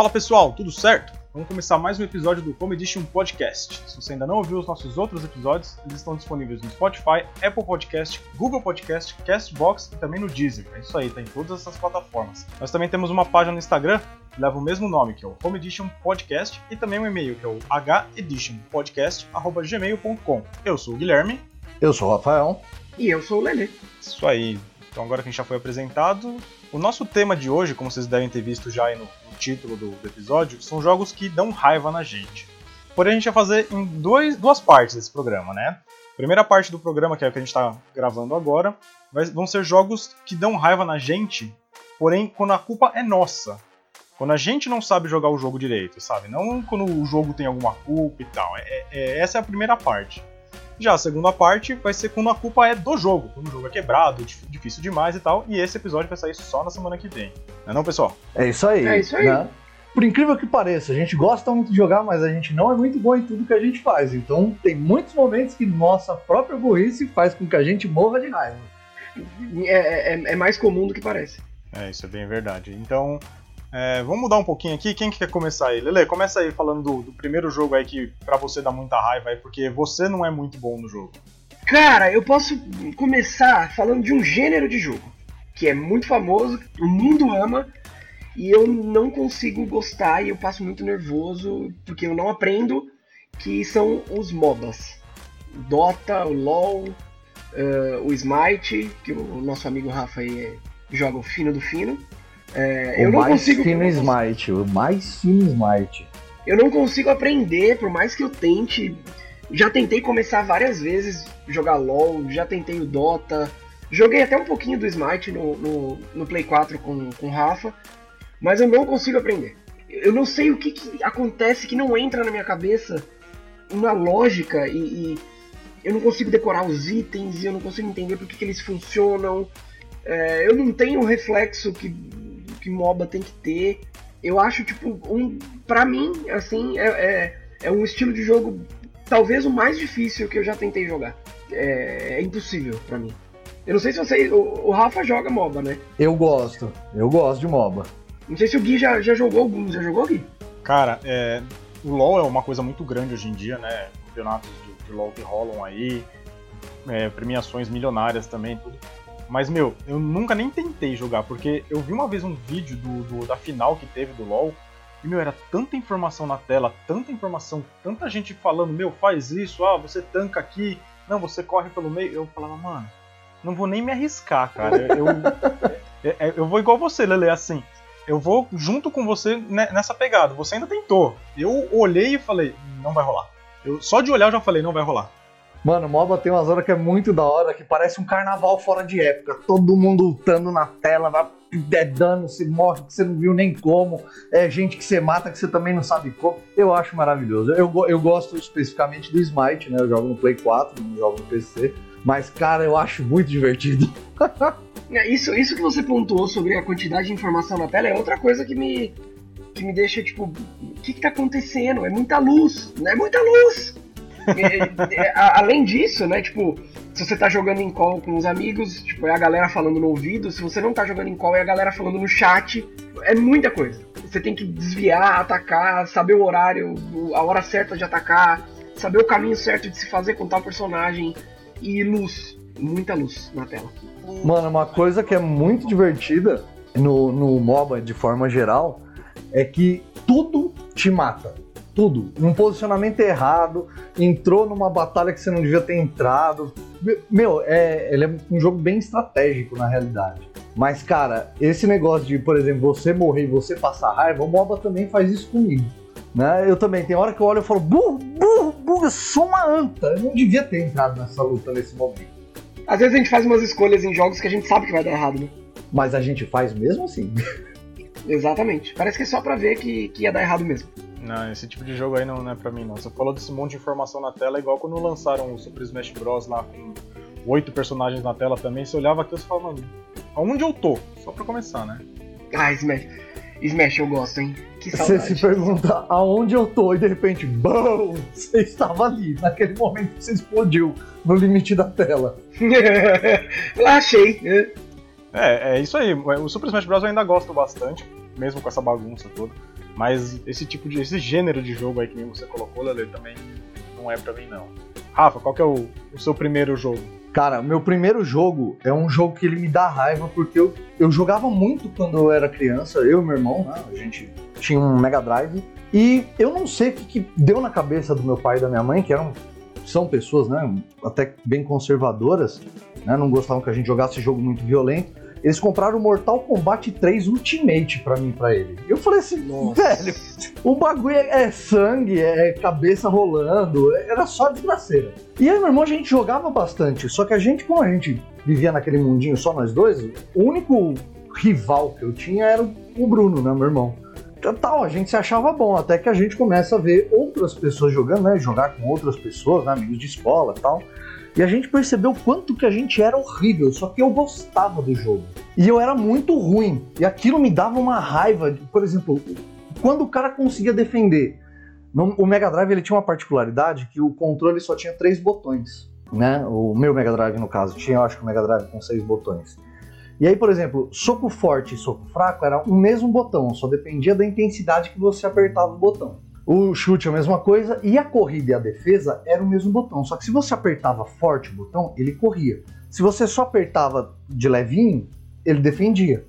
Fala pessoal, tudo certo? Vamos começar mais um episódio do Home Edition Podcast. Se você ainda não ouviu os nossos outros episódios, eles estão disponíveis no Spotify, Apple Podcast, Google Podcast, Castbox e também no Deezer. É isso aí, tá em todas essas plataformas. Nós também temos uma página no Instagram que leva o mesmo nome, que é o Home Edition Podcast, e também um e-mail que é o heditionpodcast@gmail.com. Eu sou o Guilherme. Eu sou o Rafael. E eu sou o Lelê. Isso aí. Então agora que a gente já foi apresentado, o nosso tema de hoje, como vocês devem ter visto já aí no título do, do, episódio, são jogos que dão raiva na gente. Porém, a gente vai fazer em dois, duas partes desse programa, né? Primeira parte do programa, que é o que a gente está gravando agora, vai, vão ser jogos que dão raiva na gente, porém quando a culpa é nossa. Quando a gente não sabe jogar o jogo direito, sabe? Não quando o jogo tem alguma culpa e tal. É, é, essa é a primeira parte. Já a segunda parte vai ser quando a culpa é do jogo, quando o jogo é quebrado, difícil demais e tal. E esse episódio vai sair só na semana que vem. Não é não, pessoal? É isso aí. É isso aí. Né? Por incrível que pareça, a gente gosta muito de jogar, mas a gente não é muito bom em tudo que a gente faz. Então tem muitos momentos que nossa própria burrice faz com que a gente morra de raiva. É, é, é mais comum do que parece. É, isso é bem verdade. Então, é, vamos mudar um pouquinho aqui. Quem que quer começar aí? Lele, começa aí falando do, do, primeiro jogo aí que pra você dá muita raiva aí, porque você não é muito bom no jogo. Cara, eu posso começar falando de um gênero de jogo que é muito famoso, o mundo ama, e eu não consigo gostar e eu passo muito nervoso porque eu não aprendo, que são os MOBAs. Dota, o LoL, uh, o Smite, que o nosso amigo Rafa aí joga o fino do fino. É, o eu não mais consigo, fino Smite, o mais fino Smite. Eu não consigo aprender, por mais que eu tente. Já tentei começar várias vezes jogar LoL, já tentei o Dota, joguei até um pouquinho do Smite no, no, no Play 4 com, com o Rafa, mas eu não consigo aprender. Eu não sei o que, que acontece que não entra na minha cabeça uma lógica e, e, eu não consigo decorar os itens e eu não consigo entender por que, que eles funcionam. É, eu não tenho o reflexo que que MOBA tem que ter. Eu acho, tipo, um, pra mim, assim, é, é, é um estilo de jogo talvez o mais difícil que eu já tentei jogar. É, é impossível para mim. Eu não sei se você. O, o, Rafa joga MOBA, né? Eu gosto. Eu gosto de MOBA. Não sei se o Gui já, já jogou alguns. Já jogou, Gui? Cara, é, o LoL é uma coisa muito grande hoje em dia, né? Campeonatos de, de LoL que rolam aí. É, premiações milionárias também, tudo. Mas, meu, eu nunca nem tentei jogar, porque eu vi uma vez um vídeo do, do, da final que teve do LoL, e, meu, era tanta informação na tela, tanta informação, tanta gente falando, meu, faz isso, ah, você tanca aqui, não, você corre pelo meio. Eu falava, mano, não vou nem me arriscar, cara. Eu, eu, é, é, eu vou igual você, Lele, assim. Eu vou junto com você nessa pegada. Você ainda tentou. Eu olhei e falei, não vai rolar. Eu, só de olhar eu já falei, não vai rolar. Mano, MOBA tem umas horas que é muito da hora, que parece um carnaval fora de época. Todo mundo lutando na tela, vai é dano, se morre que você não viu nem como. É gente que você mata que você também não sabe como. Eu acho maravilhoso. Eu, eu gosto especificamente do Smite, né? Eu jogo no Play 4, não jogo no PC. Mas, cara, eu acho muito divertido. É, isso, isso que você pontuou sobre a quantidade de informação na tela é outra coisa que me, que me deixa, tipo, o que, que tá acontecendo? É muita luz, não é muita luz! É, é, além disso, né, tipo, se você tá jogando em call com os amigos, tipo, é a galera falando no ouvido, se você não tá jogando em call, é a galera falando no chat, é muita coisa. Você tem que desviar, atacar, saber o horário, a hora certa de atacar, saber o caminho certo de se fazer com tal personagem e luz, muita luz na tela. Mano, uma coisa que é muito divertida no, no MOBA de forma geral é que tudo te mata tudo. Um posicionamento errado, entrou numa batalha que você não devia ter entrado. Meu, é, ele é um jogo bem estratégico na realidade. Mas, cara, esse negócio de, por exemplo, você morrer e você passar raiva, o MOBA também faz isso comigo. Né? Eu também, tem hora que eu olho e falo, burro, burro, burro, eu sou uma anta. Eu não devia ter entrado nessa luta nesse momento. Às vezes a gente faz umas escolhas em jogos que a gente sabe que vai dar errado, né? Mas a gente faz mesmo assim. Exatamente. Parece que é só pra ver que, que ia dar errado mesmo. Não, esse tipo de jogo aí não, não é pra mim não. Você falou desse monte de informação na tela, igual quando lançaram o Super Smash Bros. lá com oito personagens na tela também, você olhava aqui e falava, aonde eu tô? Só pra começar, né? Ah, Smash. Smash eu gosto, hein? Que saudade. Você se pergunta aonde eu tô e de repente, BAM! Você estava ali, naquele momento que você explodiu no limite da tela. Lá achei. É, é isso aí. O Super Smash Bros. eu ainda gosto bastante, mesmo com essa bagunça toda. Mas esse tipo de. esse gênero de jogo aí que você colocou, Lele, também não é pra mim não. Rafa, qual que é o, o seu primeiro jogo? Cara, meu primeiro jogo é um jogo que ele me dá raiva porque eu, eu jogava muito quando eu era criança, eu e meu irmão, né? A gente tinha um Mega Drive. E eu não sei o que, que deu na cabeça do meu pai e da minha mãe, que eram são pessoas, né, até bem conservadoras, né, não gostavam que a gente jogasse jogo muito violento. Eles compraram o Mortal Kombat 3 Ultimate pra mim, pra ele. Eu falei assim, Nossa. velho, o bagulho é, é sangue, é cabeça rolando, era só desgraceira. E aí, meu irmão, a gente jogava bastante, só que a gente, como a gente vivia naquele mundinho só nós dois, o único rival que eu tinha era o Bruno, né, meu irmão. Então, tal, a gente se achava bom, até que a gente começa a ver outras pessoas jogando, né, jogar com outras pessoas, né, amigos de escola tal. E a gente percebeu quanto que a gente era horrível, só que eu gostava do jogo. E eu era muito ruim. E aquilo me dava uma raiva. Por exemplo, quando o cara conseguia defender. No, o Mega Drive ele tinha uma particularidade que o controle só tinha três botões. Né? O meu Mega Drive, no caso, tinha, eu acho que o Mega Drive com seis botões. E aí, por exemplo, soco forte e soco fraco era o mesmo botão, só dependia da intensidade que você apertava o botão. O chute é a mesma coisa e a corrida e a defesa era o mesmo botão. Só que se você apertava forte o botão, ele corria. Se você só apertava de levinho, ele defendia.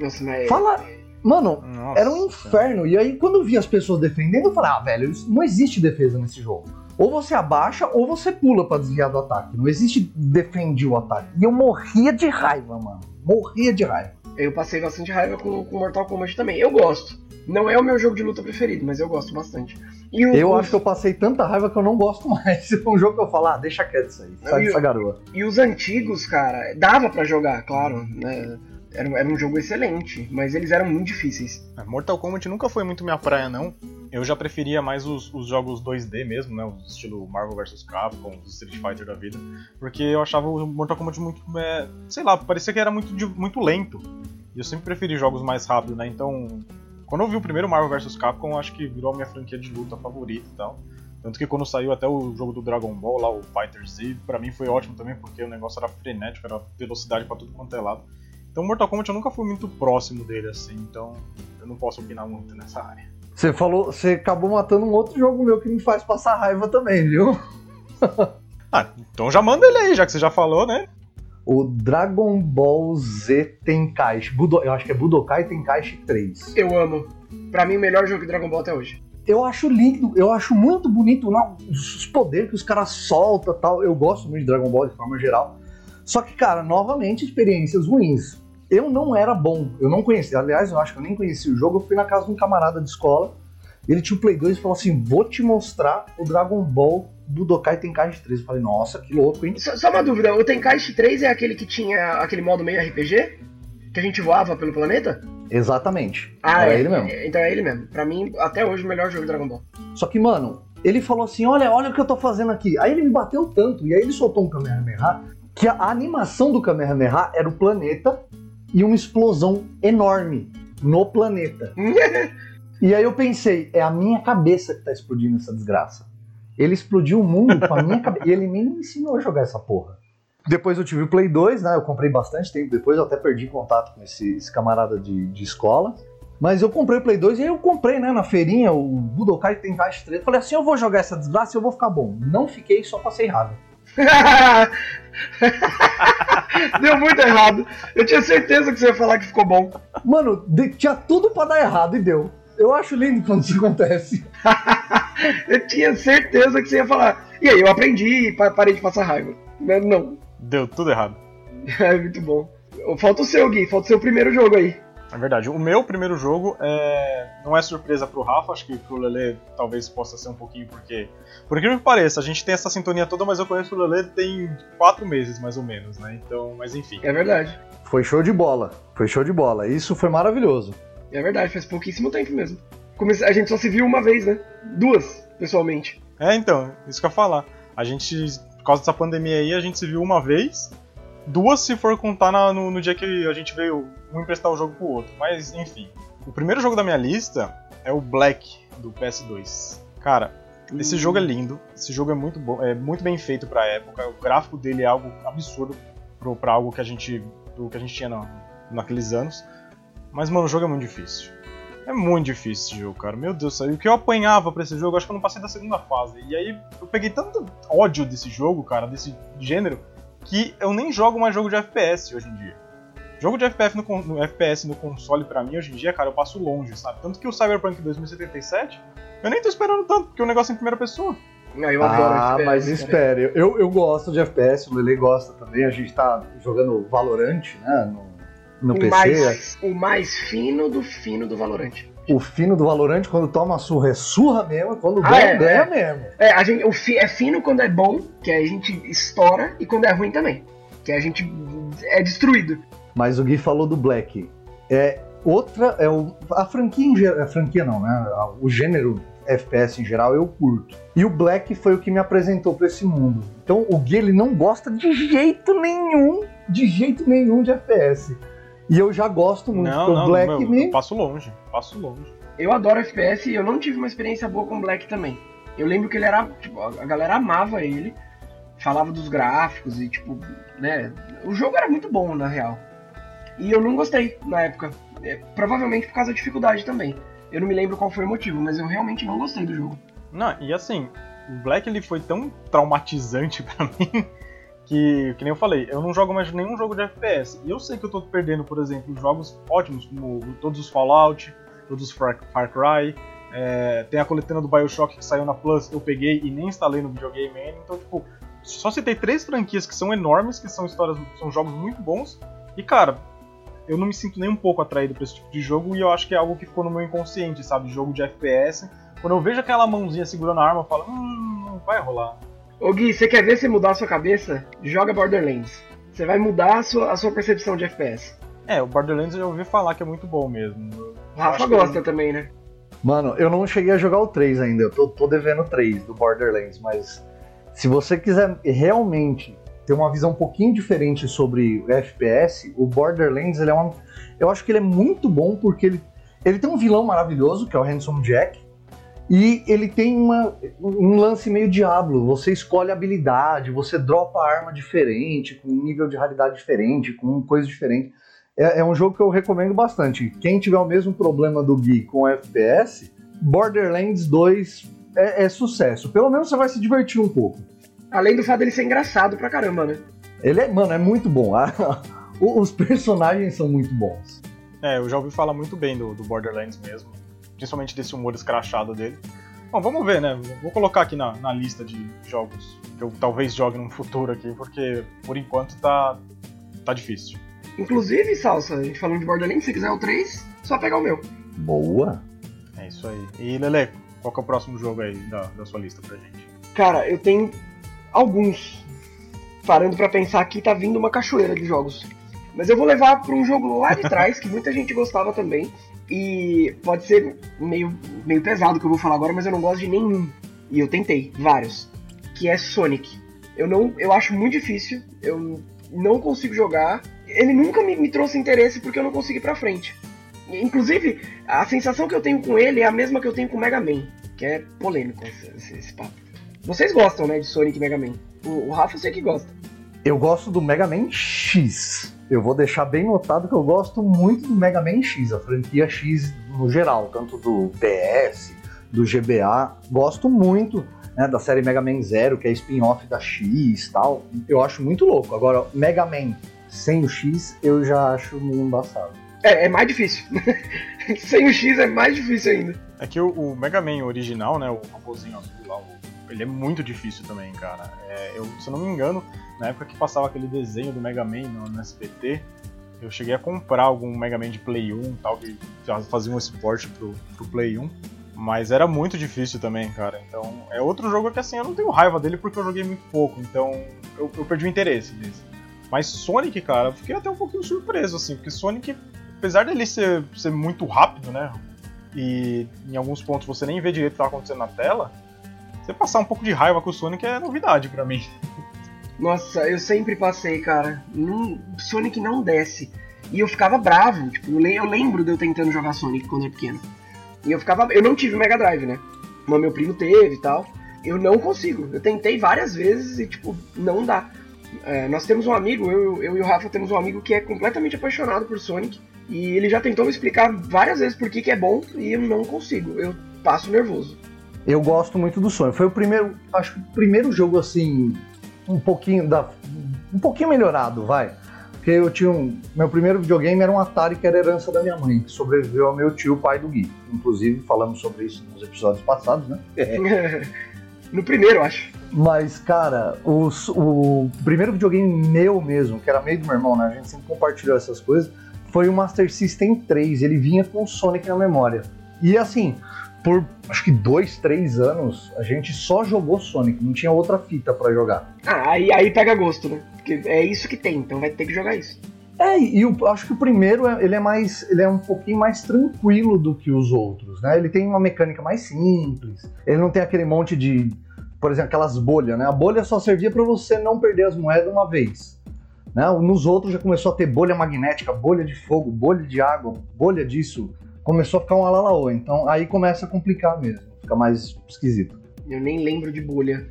Nossa, mas... Fala. Mano, Nossa. era um inferno. E aí, quando eu vi as pessoas defendendo, eu falei: ah, velho, não existe defesa nesse jogo. Ou você abaixa ou você pula para desviar do ataque. Não existe defender o ataque. E eu morria de raiva, mano. Morria de raiva. Eu passei bastante raiva com, com Mortal Kombat também. Eu gosto. Não é o meu jogo de luta preferido, mas eu gosto bastante. O, eu acho que eu passei tanta raiva que eu não gosto mais. É um jogo que eu falo, ah, deixa quieto isso aí, sai dessa garoa. E os antigos, cara, dava para jogar, claro, né? Era, era, um jogo excelente, mas eles eram muito difíceis. É, Mortal Kombat nunca foi muito minha praia, não. Eu já preferia mais os, os jogos 2D mesmo, né? O estilo Marvel vs Capcom, os Street Fighter da vida. Porque eu achava o Mortal Kombat muito. É, sei lá, parecia que era muito, muito lento. E eu sempre preferi jogos mais rápidos, né? Então, quando eu vi o primeiro Marvel vs Capcom, acho que virou a minha franquia de luta favorita e tal. Tanto que quando saiu até o jogo do Dragon Ball, lá, o Fighter Z, pra mim foi ótimo também, porque o negócio era frenético, era velocidade para tudo quanto é lado. Então Mortal Kombat eu nunca fui muito próximo dele, assim, então eu não posso opinar muito nessa área. Você falou, você acabou matando um outro jogo meu que me faz passar raiva também, viu? ah, então já manda ele aí, já que você já falou, né? O Dragon Ball Z Tenkaichi. Budo, eu acho que é Budokai Tenkaichi 3. Eu amo. Pra mim, o melhor jogo de Dragon Ball até hoje. Eu acho lindo, eu acho muito bonito não, os poderes que os caras soltam tal. Eu gosto muito de Dragon Ball de forma geral. Só que, cara, novamente, experiências ruins. Eu não era bom, eu não conhecia. Aliás, eu acho que eu nem conhecia o jogo. Eu fui na casa de um camarada de escola. Ele tinha o Play 2 e falou assim: Vou te mostrar o Dragon Ball Budokai Tenkaichi 3. Eu falei, nossa, que louco, hein? Só, só, uma dúvida, o Tenkaichi 3 é aquele que tinha aquele modo meio RPG? Que a gente voava pelo planeta? Exatamente. Ah, Era é, ele mesmo. Então é ele mesmo. Pra mim, até hoje, o melhor jogo de Dragon Ball. Só que, mano, ele falou assim: olha, olha o que eu tô fazendo aqui. Aí ele me bateu tanto, e aí ele soltou um Kamehameha, que a animação do Kamehameha era o planeta e uma explosão enorme no planeta. e aí eu pensei, é a minha cabeça que tá explodindo essa desgraça. Ele explodiu o mundo com a minha cabeça. E ele nem me ensinou a jogar essa porra. Depois eu tive o Play 2, né? Eu comprei bastante tempo depois, eu até perdi contato com esse, esse camarada de, de escola. Mas eu comprei o Play 2 e aí eu comprei, né, na feirinha, o Budokai Tenkaichi 3. Falei assim, eu vou jogar essa desgraça e eu vou ficar bom. Não fiquei, só passei raiva. deu muito errado. Eu tinha certeza que você ia falar que ficou bom. Mano, tinha tudo para dar errado e deu. Eu acho lindo quando isso acontece. eu tinha certeza que você ia falar. E aí, eu aprendi e parei de passar raiva. Não. Deu tudo errado. É muito bom. Falta o seu, Gui. Falta o seu primeiro jogo aí. É verdade. O meu primeiro jogo é... não é surpresa pro Rafa, acho que pro Lele talvez possa ser um pouquinho, porque. Por incrível que pareça, a gente tem essa sintonia toda, mas eu conheço o Lele tem quatro meses, mais ou menos, né? Então, mas enfim. É verdade. Foi show de bola. Foi show de bola. Isso foi maravilhoso. É verdade, faz pouquíssimo tempo mesmo. A gente só se viu uma vez, né? Duas, pessoalmente. É, então, isso que eu ia falar. A gente, por causa dessa pandemia aí, a gente se viu uma vez. Duas se for contar na, no, no, dia que a gente veio um emprestar o jogo pro outro. Mas, enfim. O primeiro jogo da minha lista é o Black, do PS2. Cara, esse jogo é lindo. Esse jogo é muito bom, é muito bem feito pra época. O gráfico dele é algo absurdo pro, pra algo que a gente, do que a gente tinha na, naqueles anos. Mas, mano, o jogo é muito difícil. É muito difícil esse jogo, cara. Meu Deus do céu. E o que eu apanhava pra esse jogo, acho que eu não passei da segunda fase. E aí eu peguei tanto ódio desse jogo, cara, desse gênero, que eu nem jogo mais jogo de FPS hoje em dia. Jogo de FPS no, no FPS no console, pra mim, hoje em dia, cara, eu passo longe, sabe? Tanto que o Cyberpunk 2077, eu nem tô esperando tanto, porque o negócio é em primeira pessoa. Ah, eu adoro ah, FPS, mas espere, eu, eu gosto de FPS, o Lele gosta também, a gente tá jogando Valorant, né, no, no o PC. Mais, o mais fino do fino do Valorant. O fino do Valorant, quando toma surra, é surra mesmo, quando ah, ganha, é, ganha é. mesmo. É, a gente, o fi, é fino quando é bom, que a gente estoura, e quando é ruim também, que a gente é destruído. Mas o Gui falou do Black. É outra, é o, a franquia em geral, a franquia não, né? O gênero FPS em geral eu curto. E o Black foi o que me apresentou para esse mundo. Então o Gui ele não gosta de jeito nenhum, de jeito nenhum de FPS. E eu já gosto muito, não, não, Black meu, me... eu passo longe, passo longe. Eu adoro FPS e eu não tive uma experiência boa com Black também. Eu lembro que ele era, tipo, a galera amava ele, falava dos gráficos e tipo, né, o jogo era muito bom na real. E eu não gostei na época, é, provavelmente por causa da dificuldade também. Eu não me lembro qual foi o motivo, mas eu realmente não gostei do jogo. Não, e assim, o Black ele foi tão traumatizante para mim que, que nem eu falei, eu não jogo mais nenhum jogo de FPS. E eu sei que eu tô perdendo, por exemplo, jogos ótimos, como todos os Fallout, todos os Far, Far Cry. É, tem a coletânea do Bioshock que saiu na Plus, eu peguei e nem instalei no videogame ainda. Então, tipo, só citei três franquias que são enormes, que são histórias, são jogos muito bons. E, cara, eu não me sinto nem um pouco atraído por esse tipo de jogo e eu acho que é algo que ficou no meu inconsciente, sabe? Jogo de FPS. Quando eu vejo aquela mãozinha segurando a arma, eu falo, hum, não vai rolar. Ô Gui, você quer ver se mudar a sua cabeça? Joga Borderlands. Você vai mudar a sua, a sua percepção de FPS. É, o Borderlands eu ouvi falar que é muito bom mesmo. O Rafa gosta que... também, né? Mano, eu não cheguei a jogar o 3 ainda, eu tô, tô devendo o 3 do Borderlands, mas se você quiser realmente ter uma visão um pouquinho diferente sobre o FPS, o Borderlands ele é uma. Eu acho que ele é muito bom porque ele, ele tem um vilão maravilhoso, que é o Handsome Jack, e ele tem uma, um lance meio diablo. Você escolhe habilidade, você dropa arma diferente, com um nível de raridade diferente, com coisa diferente. É, é, um jogo que eu recomendo bastante. Quem tiver o mesmo problema do Gui com FPS, Borderlands 2 é, é sucesso. Pelo menos você vai se divertir um pouco. Além do fato dele ser engraçado pra caramba, né? Ele é, mano, é muito bom. Os personagens são muito bons. É, eu já ouvi falar muito bem do, do Borderlands mesmo principalmente desse humor escrachado dele. Bom, vamos ver, né? Vou colocar aqui na, na lista de jogos que eu talvez jogue no futuro aqui, porque por enquanto tá, tá difícil. Inclusive, Salsa, a gente falando de Borderlands, se quiser o 3, só pegar o meu. Boa! É isso aí. E Lele, qual que é o próximo jogo aí da, da sua lista pra gente? Cara, eu tenho alguns. Parando para pensar aqui, tá vindo uma cachoeira de jogos. Mas eu vou levar para um jogo lá de trás, que muita gente gostava também, e pode ser meio, meio pesado o que eu vou falar agora, mas eu não gosto de nenhum. E eu tentei, vários. Que é Sonic. Eu não. Eu acho muito difícil. Eu não consigo jogar. Ele nunca me, me trouxe interesse porque eu não consigo ir pra frente. Inclusive, a sensação que eu tenho com ele é a mesma que eu tenho com Mega Man. Que é polêmico esse, esse, esse papo. Vocês gostam, né, de Sonic e Mega Man? O, o Rafa eu sei que gosta. Eu gosto do Mega Man X eu vou deixar bem notado que eu gosto muito do Mega Man X, a franquia X no geral, tanto do PS, do GBA. Gosto muito né, da série Mega Man Zero, que é spin-off da X e tal. Eu acho muito louco. Agora, Mega Man sem o X, eu já acho meio embaçado. É, é mais difícil. sem o X é mais difícil ainda. É que o, o Mega Man original, né, o robôzinho azul lá, o ele é muito difícil também, cara. É, eu, se eu não me engano, na época que passava aquele desenho do Mega Man no, no SBT, eu cheguei a comprar algum Mega Man de Play 1 tal, que fazia um suporte pro, pro Play 1. Mas era muito difícil também, cara. Então, é outro jogo que assim, eu não tenho raiva dele porque eu joguei muito pouco. Então, eu, eu perdi o interesse nesse. Mas Sonic, cara, eu fiquei até um pouquinho surpreso, assim, porque Sonic, apesar dele ser, ser muito rápido, né? E em alguns pontos você nem vê direito o que tá acontecendo na tela, você passar um pouco de raiva com o Sonic é novidade para mim. Nossa, eu sempre passei, cara. Sonic não desce. E eu ficava bravo, tipo, eu lembro de eu tentando jogar Sonic quando era pequeno. E eu ficava. Eu não tive Mega Drive, né? Mas meu primo teve e tal. Eu não consigo. Eu tentei várias vezes e, tipo, não dá. É, nós temos um amigo, eu, eu e o Rafa temos um amigo que é completamente apaixonado por Sonic. E ele já tentou me explicar várias vezes por que, que é bom e eu não consigo. Eu passo nervoso. Eu gosto muito do Sonic. Foi o primeiro, acho que o primeiro jogo assim, um pouquinho da, um pouquinho melhorado, vai. Porque eu tinha um, meu primeiro videogame era um Atari que era herança da minha mãe, que sobreviveu ao meu tio, pai do Gui. Inclusive falamos sobre isso nos episódios passados, né? no primeiro, acho. Mas, cara, o, o primeiro videogame meu mesmo, que era meio do meu irmão, né? A gente sempre compartilhou essas coisas, foi o Master System 3. Ele vinha com o Sonic na memória. E assim, por acho que dois, três anos, a gente só jogou Sonic, não tinha outra fita para jogar. Ah, aí, aí pega gosto, né? Porque é isso que tem, então vai ter que jogar isso. É, e eu acho que o primeiro ele é mais, ele é um pouquinho mais tranquilo do que os outros, né? Ele tem uma mecânica mais simples. Ele não tem aquele monte de por exemplo, aquelas bolhas, né? A bolha só servia para você não perder as moedas uma vez. Né? Nos outros já começou a ter bolha magnética, bolha de fogo, bolha de água, bolha disso. Começou a ficar um alalaô. Então aí começa a complicar mesmo, fica mais esquisito. Eu nem lembro de bolha,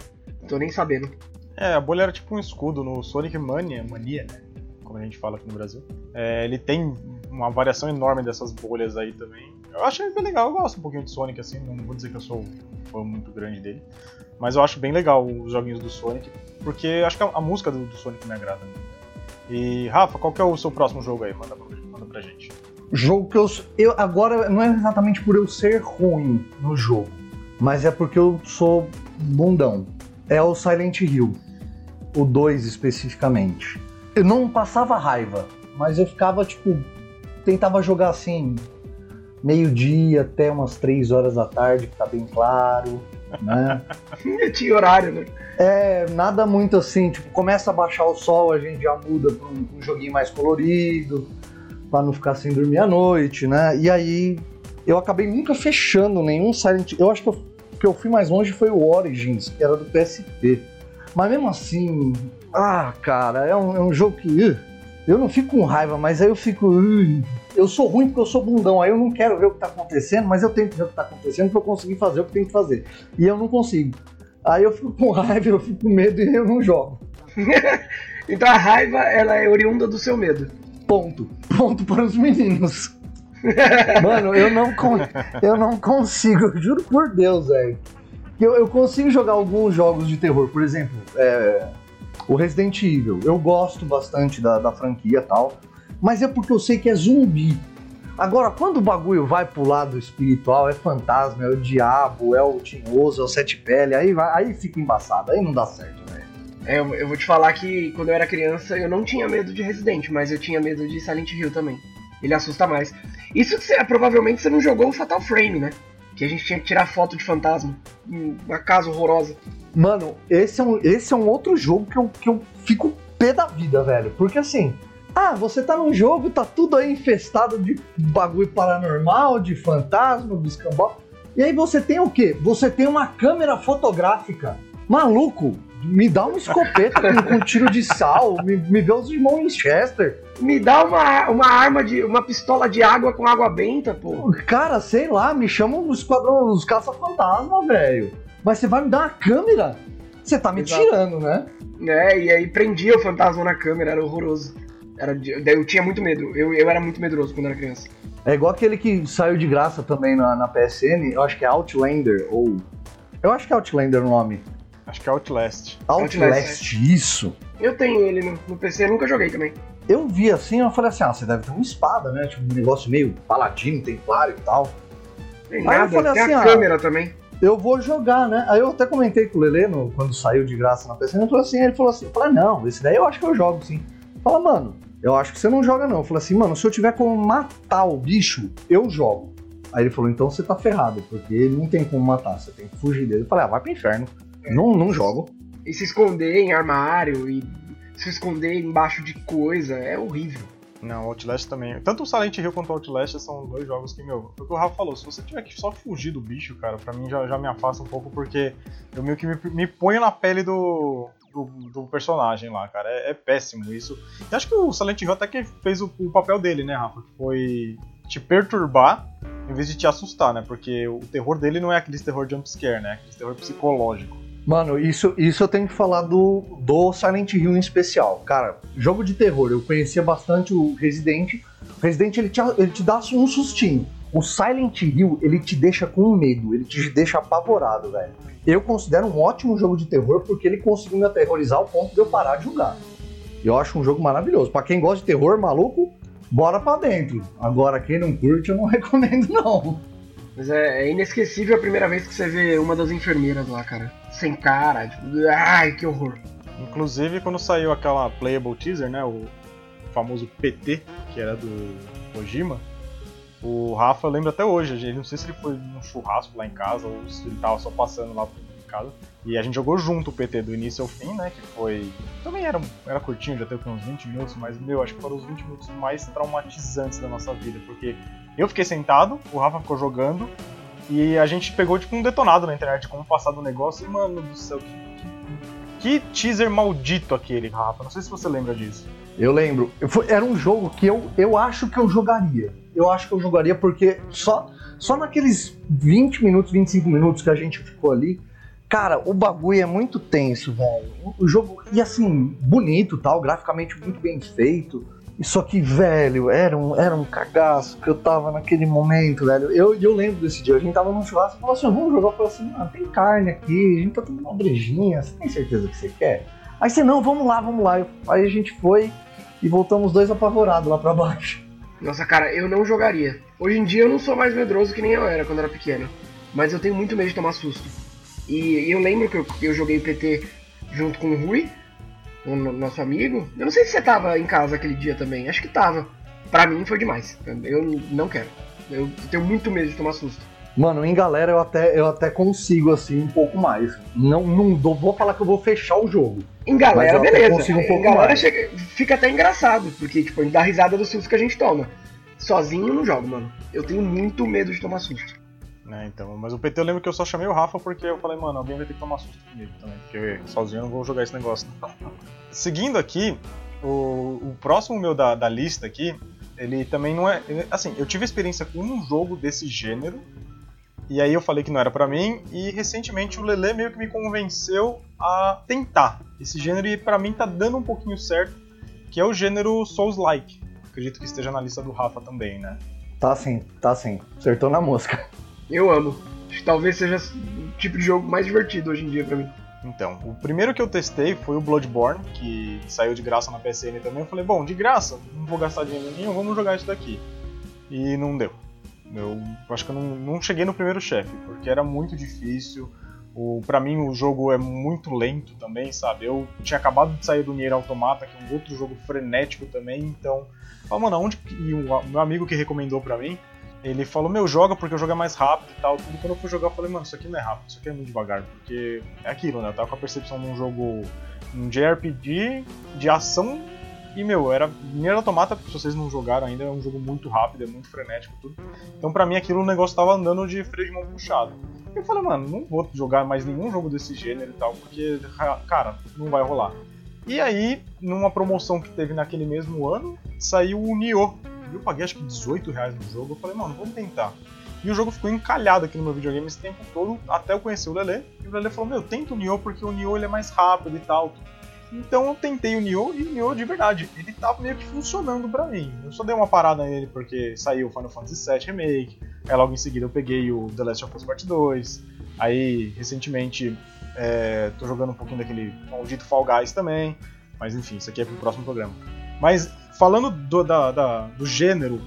tô nem sabendo. É, a bolha era tipo um escudo no Sonic Mania, Mania, né? Como a gente fala aqui no Brasil. É, ele tem uma variação enorme dessas bolhas aí também. Eu acho bem legal, eu gosto um pouquinho de Sonic, assim, não vou dizer que eu sou um fã muito grande dele. Mas eu acho bem legal os joguinhos do Sonic, porque acho que a, a música do, do, Sonic me agrada muito. E, Rafa, qual que é o seu próximo jogo aí? Manda manda pra gente. Jogo que eu, eu. Agora, não é exatamente por eu ser ruim no jogo, mas é porque eu sou bundão. É o Silent Hill. O 2 especificamente. Eu não passava raiva, mas eu ficava, tipo. Tentava jogar assim, meio-dia até umas 3 horas da tarde, que tá bem claro né? Tinha horário, né? É, nada muito assim, tipo, começa a baixar o sol, a gente já muda pra um, um joguinho mais colorido, para não ficar sem dormir à noite, né? E aí eu acabei nunca fechando nenhum Silent Eu acho que o que eu fui mais longe foi o Origins, que era do PSP. Mas mesmo assim, ah, cara, é um, é um jogo que. Uh, eu não fico com raiva, mas aí eu fico. Eu sou ruim porque eu sou bundão, aí eu não quero ver o que tá acontecendo, mas eu tenho que ver o que tá acontecendo pra eu conseguir fazer o que tem que fazer. E eu não consigo. Aí eu fico com raiva, eu fico com medo e eu não jogo. então a raiva, ela é oriunda do seu medo. Ponto. Ponto para os meninos. Mano, eu não, eu não consigo, eu juro por Deus, velho. Eu, eu consigo jogar alguns jogos de terror, por exemplo, é, o Resident Evil. Eu gosto bastante da, da franquia tal mas é porque eu sei que é zumbi. Agora, quando o bagulho vai pro lado espiritual, é fantasma, é o diabo, é o tinhoso, é o sete pele, aí, vai, aí fica embaçado, aí não dá certo, velho. É, eu, eu vou te falar que quando eu era criança eu não tinha medo de Resident, mas eu tinha medo de Silent Hill também. Ele assusta mais. Isso que você, provavelmente você não jogou o Fatal Frame, né? Que a gente tinha que tirar foto de fantasma. Uma casa horrorosa. Mano, esse é um, esse é um outro jogo que eu, que eu fico pé da vida, velho. Porque assim, ah, você tá num jogo, tá tudo aí infestado de bagulho paranormal, de fantasma, de escambau. E aí você tem o quê? Você tem uma câmera fotográfica. Maluco, me dá uma escopeta com, com tiro de sal, me, me vê os irmãos Winchester. Me dá uma, uma arma de. uma pistola de água com água benta, pô. Cara, sei lá, me chamam no esquadrão dos caça-fantasma, velho. Mas você vai me dar uma câmera? Você tá me Exato. tirando, né? É, e aí prendia o fantasma na câmera, era horroroso. Era, eu tinha muito medo. Eu, eu era muito medroso quando era criança. É igual aquele que saiu de graça também na, na PSN, eu acho que é Outlander, ou. Eu acho que é Outlander o nome. Acho que é Outlast. Outlast, Outlast isso. Eu tenho ele no, no PC, nunca joguei também. Eu vi assim, eu falei assim, ah, você deve ter uma espada, né? Tipo, um negócio meio paladino, templário e tal. Tem nada, Aí eu falei tem assim, a ah, câmera também. Eu vou jogar, né? Aí eu até comentei com o Lele no, quando saiu de graça na PC, ele falou assim, ele falou assim, eu falei, não, esse daí eu acho que eu jogo sim. Fala, mano, eu acho que você não joga, não. Eu falei assim, mano, se eu tiver como matar o bicho, eu jogo. Aí ele falou, então você tá ferrado, porque não tem como matar, você tem que fugir dele. Eu falei, ah, vai pro inferno. Não, não jogo. E se esconder em armário e se esconder embaixo de coisa, é horrível. Não, Outlast também. Tanto o Silent Hill quanto o Outlast são dois jogos que, meu, foi o que o Rafa falou, se você tiver que só fugir do bicho, cara, pra mim já, já me afasta um pouco, porque eu meio que me, me ponho na pele do, do, do personagem lá, cara. É, é, péssimo isso. E acho que o Silent Hill até que fez o, o papel dele, né, Rafa? Que foi te perturbar em vez de te assustar, né? Porque o terror dele não é aquele terror jumpscare, né? É aquele terror psicológico. Mano, isso, isso eu tenho que falar do, do Silent Hill em especial. Cara, jogo de terror, eu conhecia bastante o Resident, O Resident ele te, ele te dá um sustinho. O Silent Hill, ele te deixa com medo, ele te deixa apavorado, velho. Eu considero um ótimo jogo de terror porque ele conseguiu me aterrorizar ao ponto de eu parar de jogar. Eu acho um jogo maravilhoso. Para quem gosta de terror, maluco, bora pra dentro. Agora, quem não curte, eu não recomendo, não. Mas é, é, inesquecível a primeira vez que você vê uma das enfermeiras lá, cara. Sem cara, tipo, ai, que horror. Inclusive, quando saiu aquela playable teaser, né, o famoso PT, que era do Kojima, o Rafa lembra até hoje, ele não sei se ele foi num churrasco lá em casa ou se ele tava só passando lá em casa. E a gente jogou junto o PT do início ao fim, né? Que foi. Também era, era curtinho, já teve uns 20 minutos, mas meu, acho que foram os 20 minutos mais traumatizantes da nossa vida, porque eu fiquei sentado, o Rafa ficou jogando, e a gente pegou tipo um detonado na internet como passar do negócio, e mano do céu, que, que, teaser maldito aquele, Rafa. Não sei se você lembra disso. Eu lembro. Era um jogo que eu, eu acho que eu jogaria. Eu acho que eu jogaria porque só, só naqueles 20 minutos, 25 minutos que a gente ficou ali, Cara, o bagulho é muito tenso, velho. O jogo, e assim, bonito tal, graficamente muito bem feito. Só que, velho, era um, era um cagaço que eu tava naquele momento, velho. Eu, eu lembro desse dia, a gente tava num churrasco e falou assim: vamos jogar. Eu falei assim: ah, tem carne aqui, a gente tá tomando uma brejinha, você tem certeza que você quer? Aí você, não, vamos lá, vamos lá. Aí a gente foi e voltamos dois apavorados lá pra baixo. Nossa, cara, eu não jogaria. Hoje em dia eu não sou mais medroso que nem eu era quando era pequeno. Mas eu tenho muito medo de tomar susto. E eu lembro que eu, eu joguei o PT junto com o Rui, o nosso amigo. Eu não sei se você tava em casa aquele dia também, acho que tava. Pra mim foi demais. Eu não quero. Eu tenho muito medo de tomar susto. Mano, em galera eu até, eu até consigo, assim, um pouco mais. Não, não vou falar que eu vou fechar o jogo. Em galera, beleza. Um em galera chega, fica até engraçado, porque, tipo, a gente dá risada dos sustos que a gente toma. Sozinho eu não jogo, mano. Eu tenho muito medo de tomar susto. Né, então, mas o PT eu lembro que eu só chamei o Rafa porque eu falei, mano, alguém vai ter que tomar susto comigo também, porque sozinho eu não vou jogar esse negócio. Não. Seguindo aqui, o, o próximo meu da, da lista aqui, ele também não é. Assim, eu tive experiência com um jogo desse gênero, e aí eu falei que não era para mim, e recentemente o Lele meio que me convenceu a tentar esse gênero, e para mim tá dando um pouquinho certo, que é o gênero Souls-like. Acredito que esteja na lista do Rafa também, né? Tá sim, tá sim. Acertou na mosca. Eu amo. Acho que talvez seja o tipo de jogo mais divertido hoje em dia para mim. Então, o primeiro que eu testei foi o Bloodborne, que saiu de graça na PSN também. Eu falei, bom, de graça, não vou gastar dinheiro nenhum, vamos jogar isso daqui. E não deu. Eu acho que eu não, não cheguei no primeiro chefe, porque era muito difícil. O, pra mim o jogo é muito lento também, sabe? Eu tinha acabado de sair do Nier Automata, que é um outro jogo frenético também, então. Falei, mano, onde. E o meu amigo que recomendou pra mim, ele falou, meu, joga porque o jogo é mais rápido e tal. Tudo quando eu fui jogar, eu falei, mano, isso aqui não é rápido, isso aqui é muito devagar. Porque é aquilo, né? Eu tava com a percepção de um jogo, um JRPG de ação. E, meu, era. Nier Automata, se vocês não jogaram ainda, é um jogo muito rápido, é muito frenético tudo. Então, pra mim, aquilo o negócio tava andando de freio de mão puxado. Eu falei, mano, não vou jogar mais nenhum jogo desse gênero e tal, porque, cara, não vai rolar. E aí, numa promoção que teve naquele mesmo ano, saiu o Nioh eu paguei acho que 18 reais no jogo. Eu falei, mano, vamos tentar. E o jogo ficou encalhado aqui no meu videogame esse tempo todo, até eu conhecer o Lele. E o Lele falou, meu, tenta o Nioh porque o Nioh ele é mais rápido e tal. Então eu tentei o Nioh e o Nioh de verdade, ele tava meio que funcionando para mim. Eu só dei uma parada nele porque saiu o Final Fantasy VII Remake, aí logo em seguida eu peguei o The Last of Us Part 2, aí recentemente é, tô jogando um pouquinho daquele maldito Fall Guys também, mas enfim, isso aqui é pro próximo programa. Mas falando do, da, da, do gênero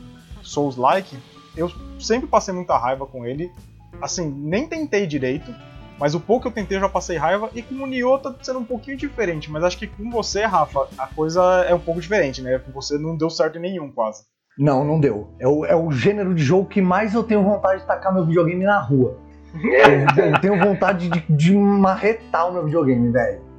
Souls-like, eu sempre passei muita raiva com ele. Assim, nem tentei direito, mas o pouco que eu tentei eu já passei raiva. E com o Nioh tá sendo um pouquinho diferente, mas acho que com você, Rafa, a coisa é um pouco diferente, né? Com você não deu certo em nenhum, quase. Não, não deu. É o, é o gênero de jogo que mais eu tenho vontade de tacar meu videogame na rua. eu, eu tenho vontade de, de marretar o meu videogame, velho.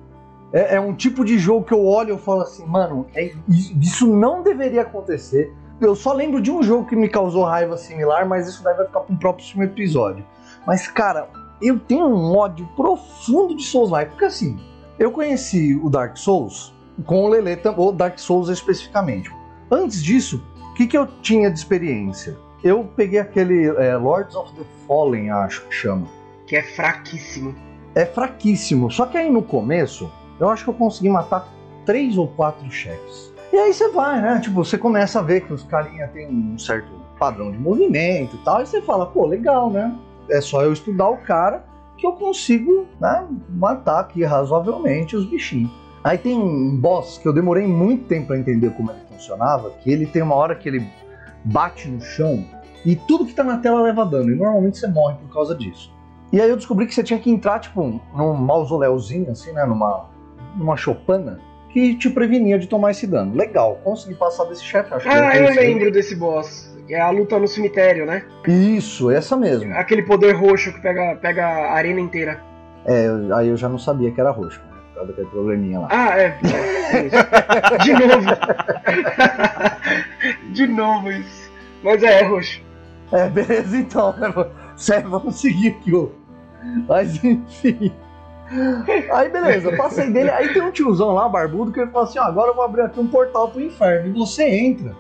É, é, um tipo de jogo que eu olho e falo assim, mano, é, isso não deveria acontecer. Eu só lembro de um jogo que me causou raiva similar, mas isso daí vai ficar para um próximo episódio. Mas, cara, eu tenho um ódio profundo de Souls-like, porque assim, eu conheci o Dark Souls com o Lele, ou Dark Souls especificamente. Antes disso, o que, que eu tinha de experiência? Eu peguei aquele é, Lords of the Fallen, acho que chama. Que é fraquíssimo. É fraquíssimo. Só que aí no começo, eu acho que eu consegui matar três ou quatro chefes. E aí você vai, né? Tipo, você começa a ver que os carinha tem um certo padrão de movimento e tal, e você fala, pô, legal, né? É só eu estudar o cara que eu consigo né, matar aqui razoavelmente os bichinhos. Aí tem um boss que eu demorei muito tempo para entender como ele funcionava, que ele tem uma hora que ele bate no chão e tudo que tá na tela leva dano, e normalmente você morre por causa disso. E aí eu descobri que você tinha que entrar, tipo, num mausoléuzinho, assim, né, numa, numa chopana, que te prevenia de tomar esse dano. Legal, consegui passar desse chefe, acho Ah, eu lembro desse boss. É a luta no cemitério, né? Isso, essa mesmo. Aquele poder roxo que pega, pega a arena inteira. É, aí eu já não sabia que era roxo, né, por causa daquele probleminha lá. Ah, é. De novo. De novo isso. Mas é, é roxo. É, beleza então, né? Sério, vamos seguir aqui. Mas enfim. Aí beleza, passei dele. Aí tem um tiozão lá, barbudo, que ele fala assim: ó, agora eu vou abrir aqui um portal pro inferno. E você entra.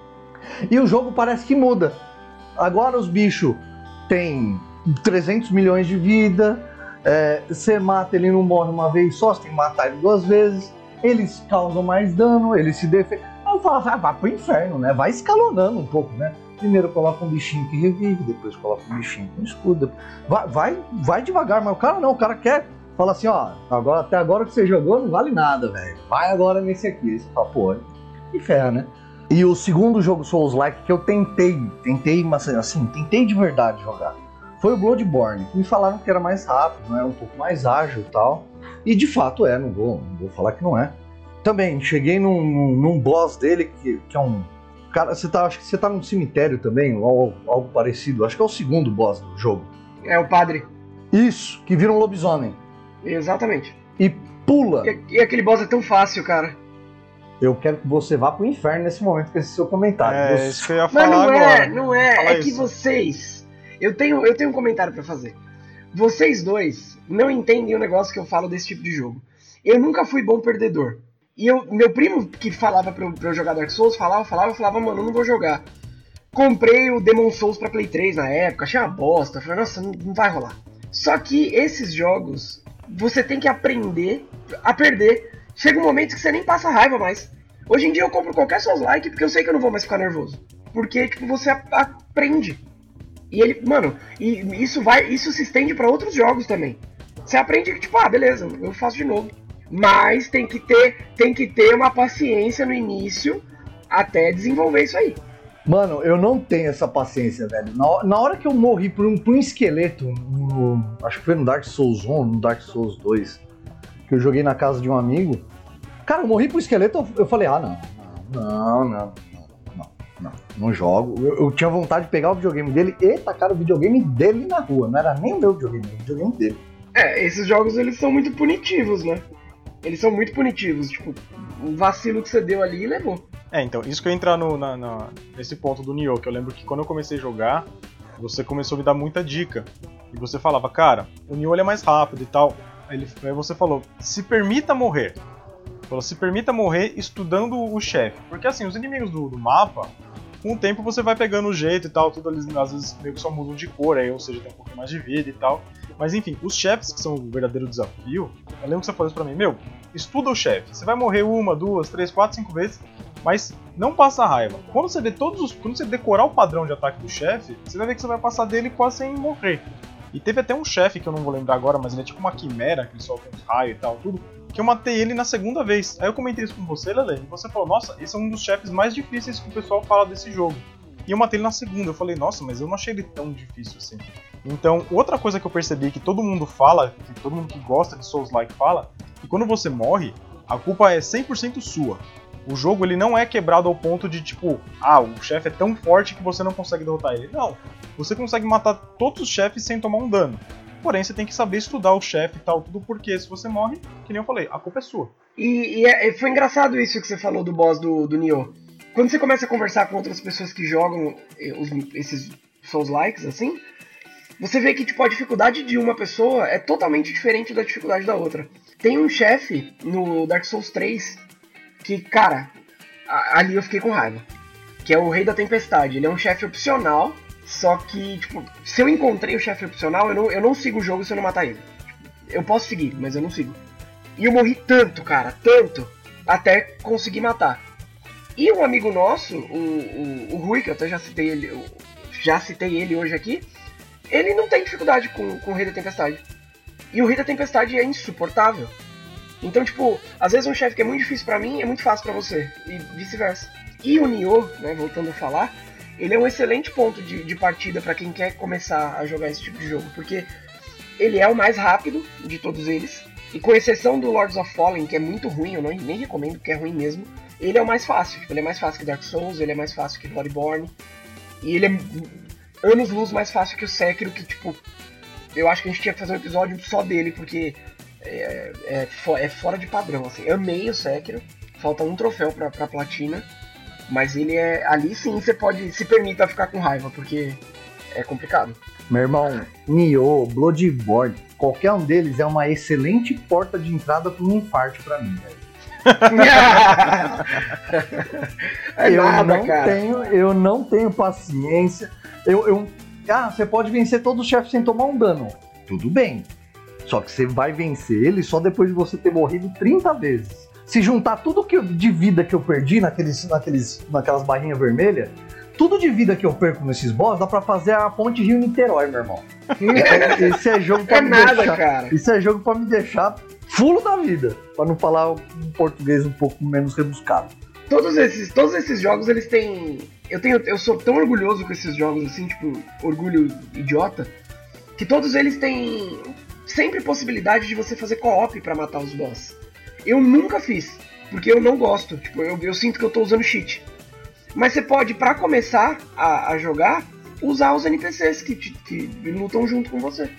E o jogo parece que muda. Agora os bichos têm 300 milhões de vida. é, você mata ele não morre uma vez só, você tem que matar ele duas vezes. Eles causam mais dano, eles se defendem. Aí eu falo, ah, vai pro inferno, né? Vai escalonando um pouco, né? Primeiro coloca um bichinho que revive, depois coloca um bichinho com escudo. Vai, vai, vai devagar, mas o cara não, o cara quer. Fala assim, ó, agora, até agora que você jogou não vale nada, velho. Vai agora nesse aqui. Você fala, pô, que ferra, né? E o segundo jogo Souls-like que eu tentei, tentei, mas assim, tentei de verdade jogar, foi o Bloodborne. Me falaram que era mais rápido, né? Um pouco mais ágil e tal. E de fato é, não vou, não vou falar que não é. Também, cheguei num, num, num boss dele que, que é um. Cara, você tá, acho que você tá num cemitério também, ou algo, algo parecido. Acho que é o segundo boss do jogo. É o padre. Isso, que vira um lobisomem. Exatamente. E pula. E, e aquele boss é tão fácil, cara. Eu quero que você vá pro inferno nesse momento com esse seu comentário. É, Você- isso que eu ia Mas falar não agora. é, não é. É que isso. vocês. Eu tenho, eu tenho um comentário pra fazer. Vocês dois não entendem o negócio que eu falo desse tipo de jogo. Eu nunca fui bom perdedor. E eu, meu primo que falava pra eu, pra eu jogar Dark Souls, falava, falava, eu falava, mano, eu não vou jogar. Comprei o Demon Souls pra Play 3 na época, achei uma bosta. Falei, nossa, não, não vai rolar. Só que esses jogos, você tem que aprender a perder. Chega um momento que você nem passa raiva mais. Hoje em dia eu compro qualquer Souls-like porque eu sei que eu não vou mais ficar nervoso. Porque, tipo, você aprende. E ele, mano, e isso vai, isso se estende pra outros jogos também. Você aprende que, tipo, ah, beleza, eu faço de novo. Mas tem que ter, tem que ter uma paciência no início até desenvolver isso aí. Mano, eu não tenho essa paciência, velho. Na, na hora que eu morri por um, por um esqueleto, no- acho que foi no Dark Souls 1, no Dark Souls 2, que eu joguei na casa de um amigo. Cara, eu morri pro esqueleto, eu, eu falei, ah, não, não, não, não, não, não, não jogo. Eu, eu tinha vontade de pegar o videogame dele e tacar o videogame dele na rua. Não era nem o meu videogame, era o videogame dele. É, esses jogos eles são muito punitivos, né? Eles são muito punitivos, tipo, um vacilo que você deu ali levou. É, então, isso que eu entrar no, na- na- nesse ponto do Nioh, que eu lembro que quando eu comecei a jogar, você começou a me dar muita dica. E você falava, cara, o Nioh é mais rápido e tal. Aí, você falou, se permita morrer. Falou, se permita morrer estudando o chefe. Porque assim, os inimigos do, do mapa, com o tempo você vai pegando o jeito e tal, tudo eles às vezes meio que só mudam de cor, aí, ou seja, tem um pouquinho mais de vida e tal. Mas enfim, os chefes que são o verdadeiro desafio, eu lembro que você falou isso pra mim, meu, estuda o chefe. Você vai morrer uma, duas, três, quatro, cinco vezes, mas não passa raiva. Quando você vê todos os. Quando você decorar o padrão de ataque do chefe, você vai ver que você vai passar dele quase sem morrer. E teve até um chefe que eu não vou lembrar agora, mas ele é tipo uma quimera, que ele solta uns raios e tal, tudo. Que eu matei ele na segunda vez. Aí eu comentei isso com você, Lele, e você falou, nossa, esse é um dos chefes mais difíceis que o pessoal fala desse jogo. E eu matei ele na segunda. Eu falei, nossa, mas eu não achei ele tão difícil assim. Então, outra coisa que eu percebi que todo mundo fala, que todo mundo que gosta de Souls-like fala, que quando você morre, a culpa é 100% sua. O jogo ele não é quebrado ao ponto de tipo, ah, o chefe é tão forte que você não consegue derrotar ele. Não, você consegue matar todos os chefes sem tomar um dano. Porém, você tem que saber estudar o chefe e tal, tudo porque se você morre, que nem eu falei, a culpa é sua. E, e é- foi engraçado isso que você falou do boss do, do Nioh. Quando você começa a conversar com outras pessoas que jogam eh, esses Souls-likes, assim, você vê que tipo, a dificuldade de uma pessoa é totalmente diferente da dificuldade da outra. Tem um chefe no Dark Souls 3 que, cara, ali eu fiquei com raiva. Que é o Rei da Tempestade. Ele é um chefe opcional, só que, tipo, se eu encontrei o chefe opcional, eu não, eu não sigo o jogo se eu não matar ele. Eu posso seguir, mas eu não sigo. E eu morri tanto, cara, tanto, até conseguir matar. E um amigo nosso, o, o, o Rui, que eu até já citei ele, já citei ele hoje aqui, ele não tem dificuldade com, com o Rei da Tempestade. E o Rei da Tempestade é insuportável. Então, tipo, às vezes um chefe que é muito difícil para mim é muito fácil para você, e vice-versa. E o Nioh, né, voltando a falar, ele é um excelente ponto de, de partida para quem quer começar a jogar esse tipo de jogo, porque ele é o mais rápido de todos eles, e com exceção do Lords of Fallen, que é muito ruim, eu não, nem recomendo, porque é ruim mesmo, ele é o mais fácil. Tipo, ele é mais fácil que Dark Souls, ele é mais fácil que Bloodborne, e ele é anos luz mais fácil que o Sekiro, que, tipo, eu acho que a gente tinha que fazer um episódio só dele, porque é, é, é fora de padrão, assim. Amei o Sekiro, falta um troféu pra, pra platina, mas ele é. Ali sim você pode se permita ficar com raiva, porque é complicado. Meu irmão, Nioh, Bloodborne, qualquer um deles é uma excelente porta de entrada para um infarto para mim, velho. É eu nada, não cara. tenho, eu não tenho paciência. Eu, eu, ah, você pode vencer todos os chefes sem tomar um dano. Tudo bem. Só que você vai vencer ele só depois de você ter morrido 30 vezes. Se juntar tudo que eu, de vida que eu perdi naqueles, naqueles, naquelas barrinhas vermelhas, tudo de vida que eu perco nesses boss dá pra fazer a ponte Rio Niterói, meu irmão. Então, esse é jogo pra é me nada, deixar. Cara. Isso é jogo pra me deixar fulo da vida. Pra não falar um português um pouco menos rebuscado. Todos esses, todos esses jogos, eles têm. Eu, tenho, eu sou tão orgulhoso com esses jogos, assim, tipo, orgulho idiota, que todos eles têm sempre possibilidade de você fazer co-op pra matar os boss. Eu nunca fiz, porque eu não gosto. Tipo, eu, eu sinto que eu tô usando cheat. Mas você pode, para começar a, a, jogar, usar os NPCs que, que lutam junto com você.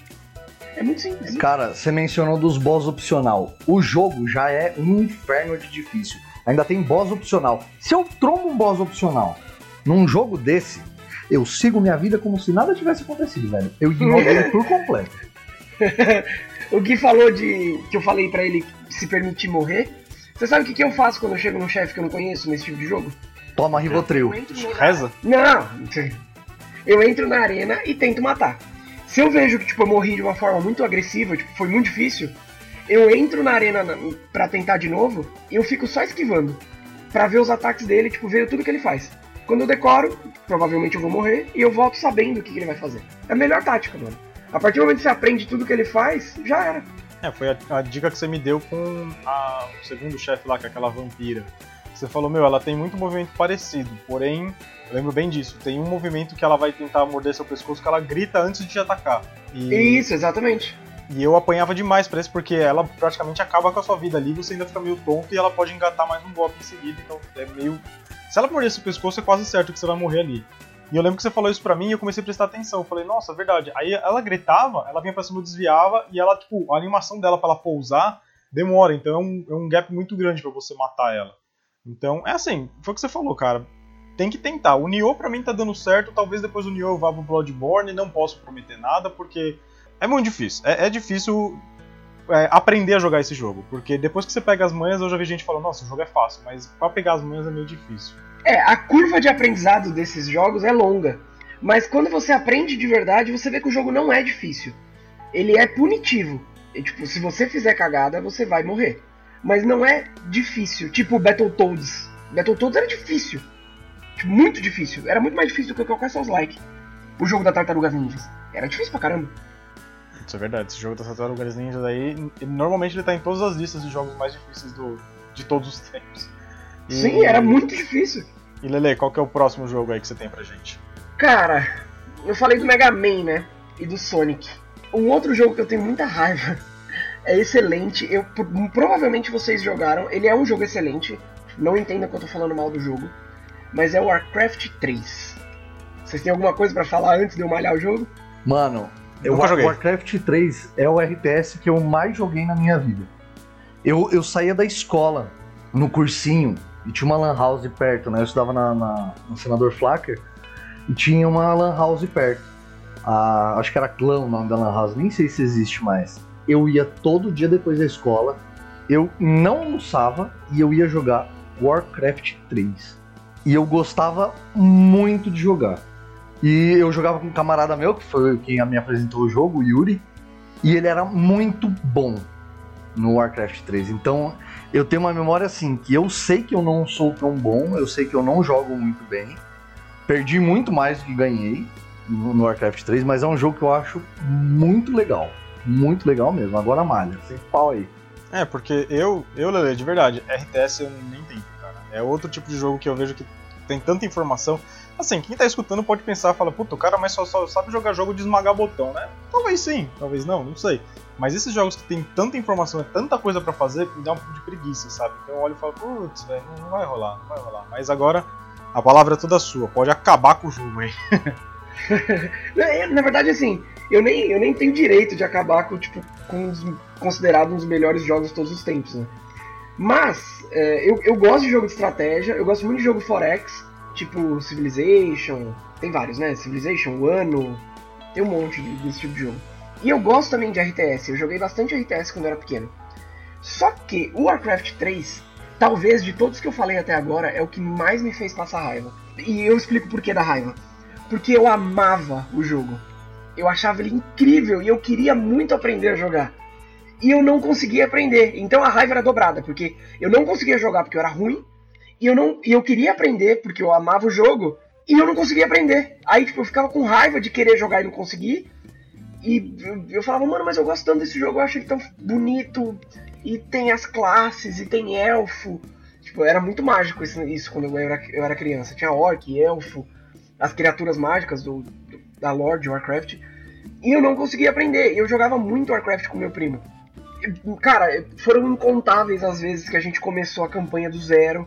É muito simples. Cara, você mencionou dos boss opcional. O jogo já é um inferno de difícil. Ainda tem boss opcional. Se eu trombo um boss opcional num jogo desse, eu sigo minha vida como se nada tivesse acontecido, velho. Eu ignoro ele por completo. o Gui falou de. que eu falei para ele se permitir morrer. Você sabe o que, que eu faço quando eu chego num chefe que eu não conheço nesse tipo de jogo? Toma Rivotril. Reza? Não. Eu entro na arena e tento matar. Se eu vejo que tipo, eu morri de uma forma muito agressiva, tipo, foi muito difícil, eu entro na arena para tentar de novo e eu fico só esquivando. para ver os ataques dele, tipo, ver tudo que ele faz. Quando eu decoro, provavelmente eu vou morrer e eu volto sabendo o que, que ele vai fazer. É a melhor tática, mano. A partir do momento que você aprende tudo que ele faz, já era. É, foi a, a dica que você me deu com a, o segundo chefe lá, que é aquela vampira. Você falou, meu, ela tem muito movimento parecido, porém, eu lembro bem disso. Tem um movimento que ela vai tentar morder seu pescoço que ela grita antes de te atacar. E... Isso, exatamente. E eu apanhava demais pra isso, porque ela praticamente acaba com a sua vida ali, você ainda fica meio tonto e ela pode engatar mais um golpe em seguida, então é meio. Se ela morder seu pescoço, é quase certo que você vai morrer ali. E eu lembro que você falou isso pra mim e eu comecei a prestar atenção. Eu falei, nossa, é verdade. Aí ela gritava, ela vinha pra cima, desviava, e ela, tipo, a animação dela pra ela pousar demora, então é um, é um gap muito grande para você matar ela. Então, é assim, foi o que você falou, cara. Tem que tentar. O Nioh pra mim tá dando certo, talvez depois o Nioh vá pro Bloodborne, não posso prometer nada, porque é muito difícil. É, é difícil é, aprender a jogar esse jogo, porque depois que você pega as manhas, eu já vi gente falando, nossa, o jogo é fácil, mas para pegar as manhas é meio difícil. É, a curva de aprendizado desses jogos é longa, mas quando você aprende de verdade, você vê que o jogo não é difícil. Ele é punitivo. E, tipo, se você fizer cagada, você vai morrer mas não é difícil. Tipo Battletoads. Battletoads era difícil. Tipo, muito difícil. Era muito mais difícil do que qualquer Souls Like. O jogo da Tartarugas Ninjas. Era difícil pra caramba. Isso é verdade. Esse jogo das Tartarugas Ninjas aí, ele, normalmente ele tá em todas as listas de jogos mais difíceis do, de todos os tempos. E... Sim, era muito difícil. E Lele, qual que é o próximo jogo aí que você tem pra gente? Cara, eu falei do Mega Man, né? E do Sonic. Um outro jogo que eu tenho muita raiva é excelente. Eu provavelmente vocês jogaram. Ele é um jogo excelente. Não entenda que eu tô falando mal do jogo, mas é o Warcraft 3. Vocês têm alguma coisa para falar antes de eu malhar o jogo? Mano, eu o Warcraft 3 é o RTS que eu mais joguei na minha vida. Eu, eu saía da escola no cursinho e tinha uma lan house perto, né? Eu estudava na, na, no Senador Flacker e tinha uma lan house perto. Ah, acho que era Clã o nome da lan house, nem sei se existe mais eu ia todo dia depois da escola, eu não almoçava e eu ia jogar Warcraft 3. E eu gostava muito de jogar. E eu jogava com um camarada meu, que foi quem me apresentou o jogo, o Yuri, e ele era muito bom no Warcraft 3. Então, eu tenho uma memória assim, que eu sei que eu não sou tão bom, eu sei que eu não jogo muito bem. Perdi muito mais do que ganhei no Warcraft 3, mas é um jogo que eu acho muito legal. Muito legal mesmo. Agora malha, sem pau aí. É, porque eu, eu, Lele, de verdade, RTS eu nem tento, cara. É outro tipo de jogo que eu vejo que tem tanta informação. Assim, quem tá escutando pode pensar, fala, puta, o cara mas só, só sabe jogar jogo de esmagar botão, né? Talvez sim, talvez não, não sei. Mas esses jogos que tem tanta informação e tanta coisa para fazer, me dá um pouco de preguiça, sabe? Então eu olho e falo, putz, velho, não vai rolar, não vai rolar. Mas agora a palavra é toda sua, pode acabar com o jogo aí. Na verdade, assim, eu nem, eu nem tenho direito de acabar com, tipo, com um considerado um dos melhores jogos de todos os tempos, né? Mas, é, eu, eu gosto de jogo de estratégia, eu gosto muito de jogo Forex, tipo Civilization, tem vários, né? Civilization, Wano, tem um monte desse tipo de jogo. E eu gosto também de RTS, eu joguei bastante RTS quando eu era pequeno. Só que o Warcraft 3, talvez de todos que eu falei até agora, é o que mais me fez passar raiva. E eu explico por que da raiva. Porque eu amava o jogo. Eu achava ele incrível e eu queria muito aprender a jogar. E eu não conseguia aprender. Então a raiva era dobrada, porque eu não conseguia jogar porque eu era ruim, e eu não e eu queria aprender porque eu amava o jogo, e eu não conseguia aprender. Aí tipo, eu ficava com raiva de querer jogar e não conseguir. E eu, eu falava, mano, mas eu gosto tanto desse jogo, eu acho ele tão bonito, e tem as classes, e tem elfo. Tipo, era muito mágico isso, isso quando eu era, eu era criança. Tinha orc, elfo, as criaturas mágicas do, da lore de Warcraft. E eu não conseguia aprender. Eu jogava muito Warcraft com meu primo. Cara, foram incontáveis as vezes que a gente começou a campanha do zero.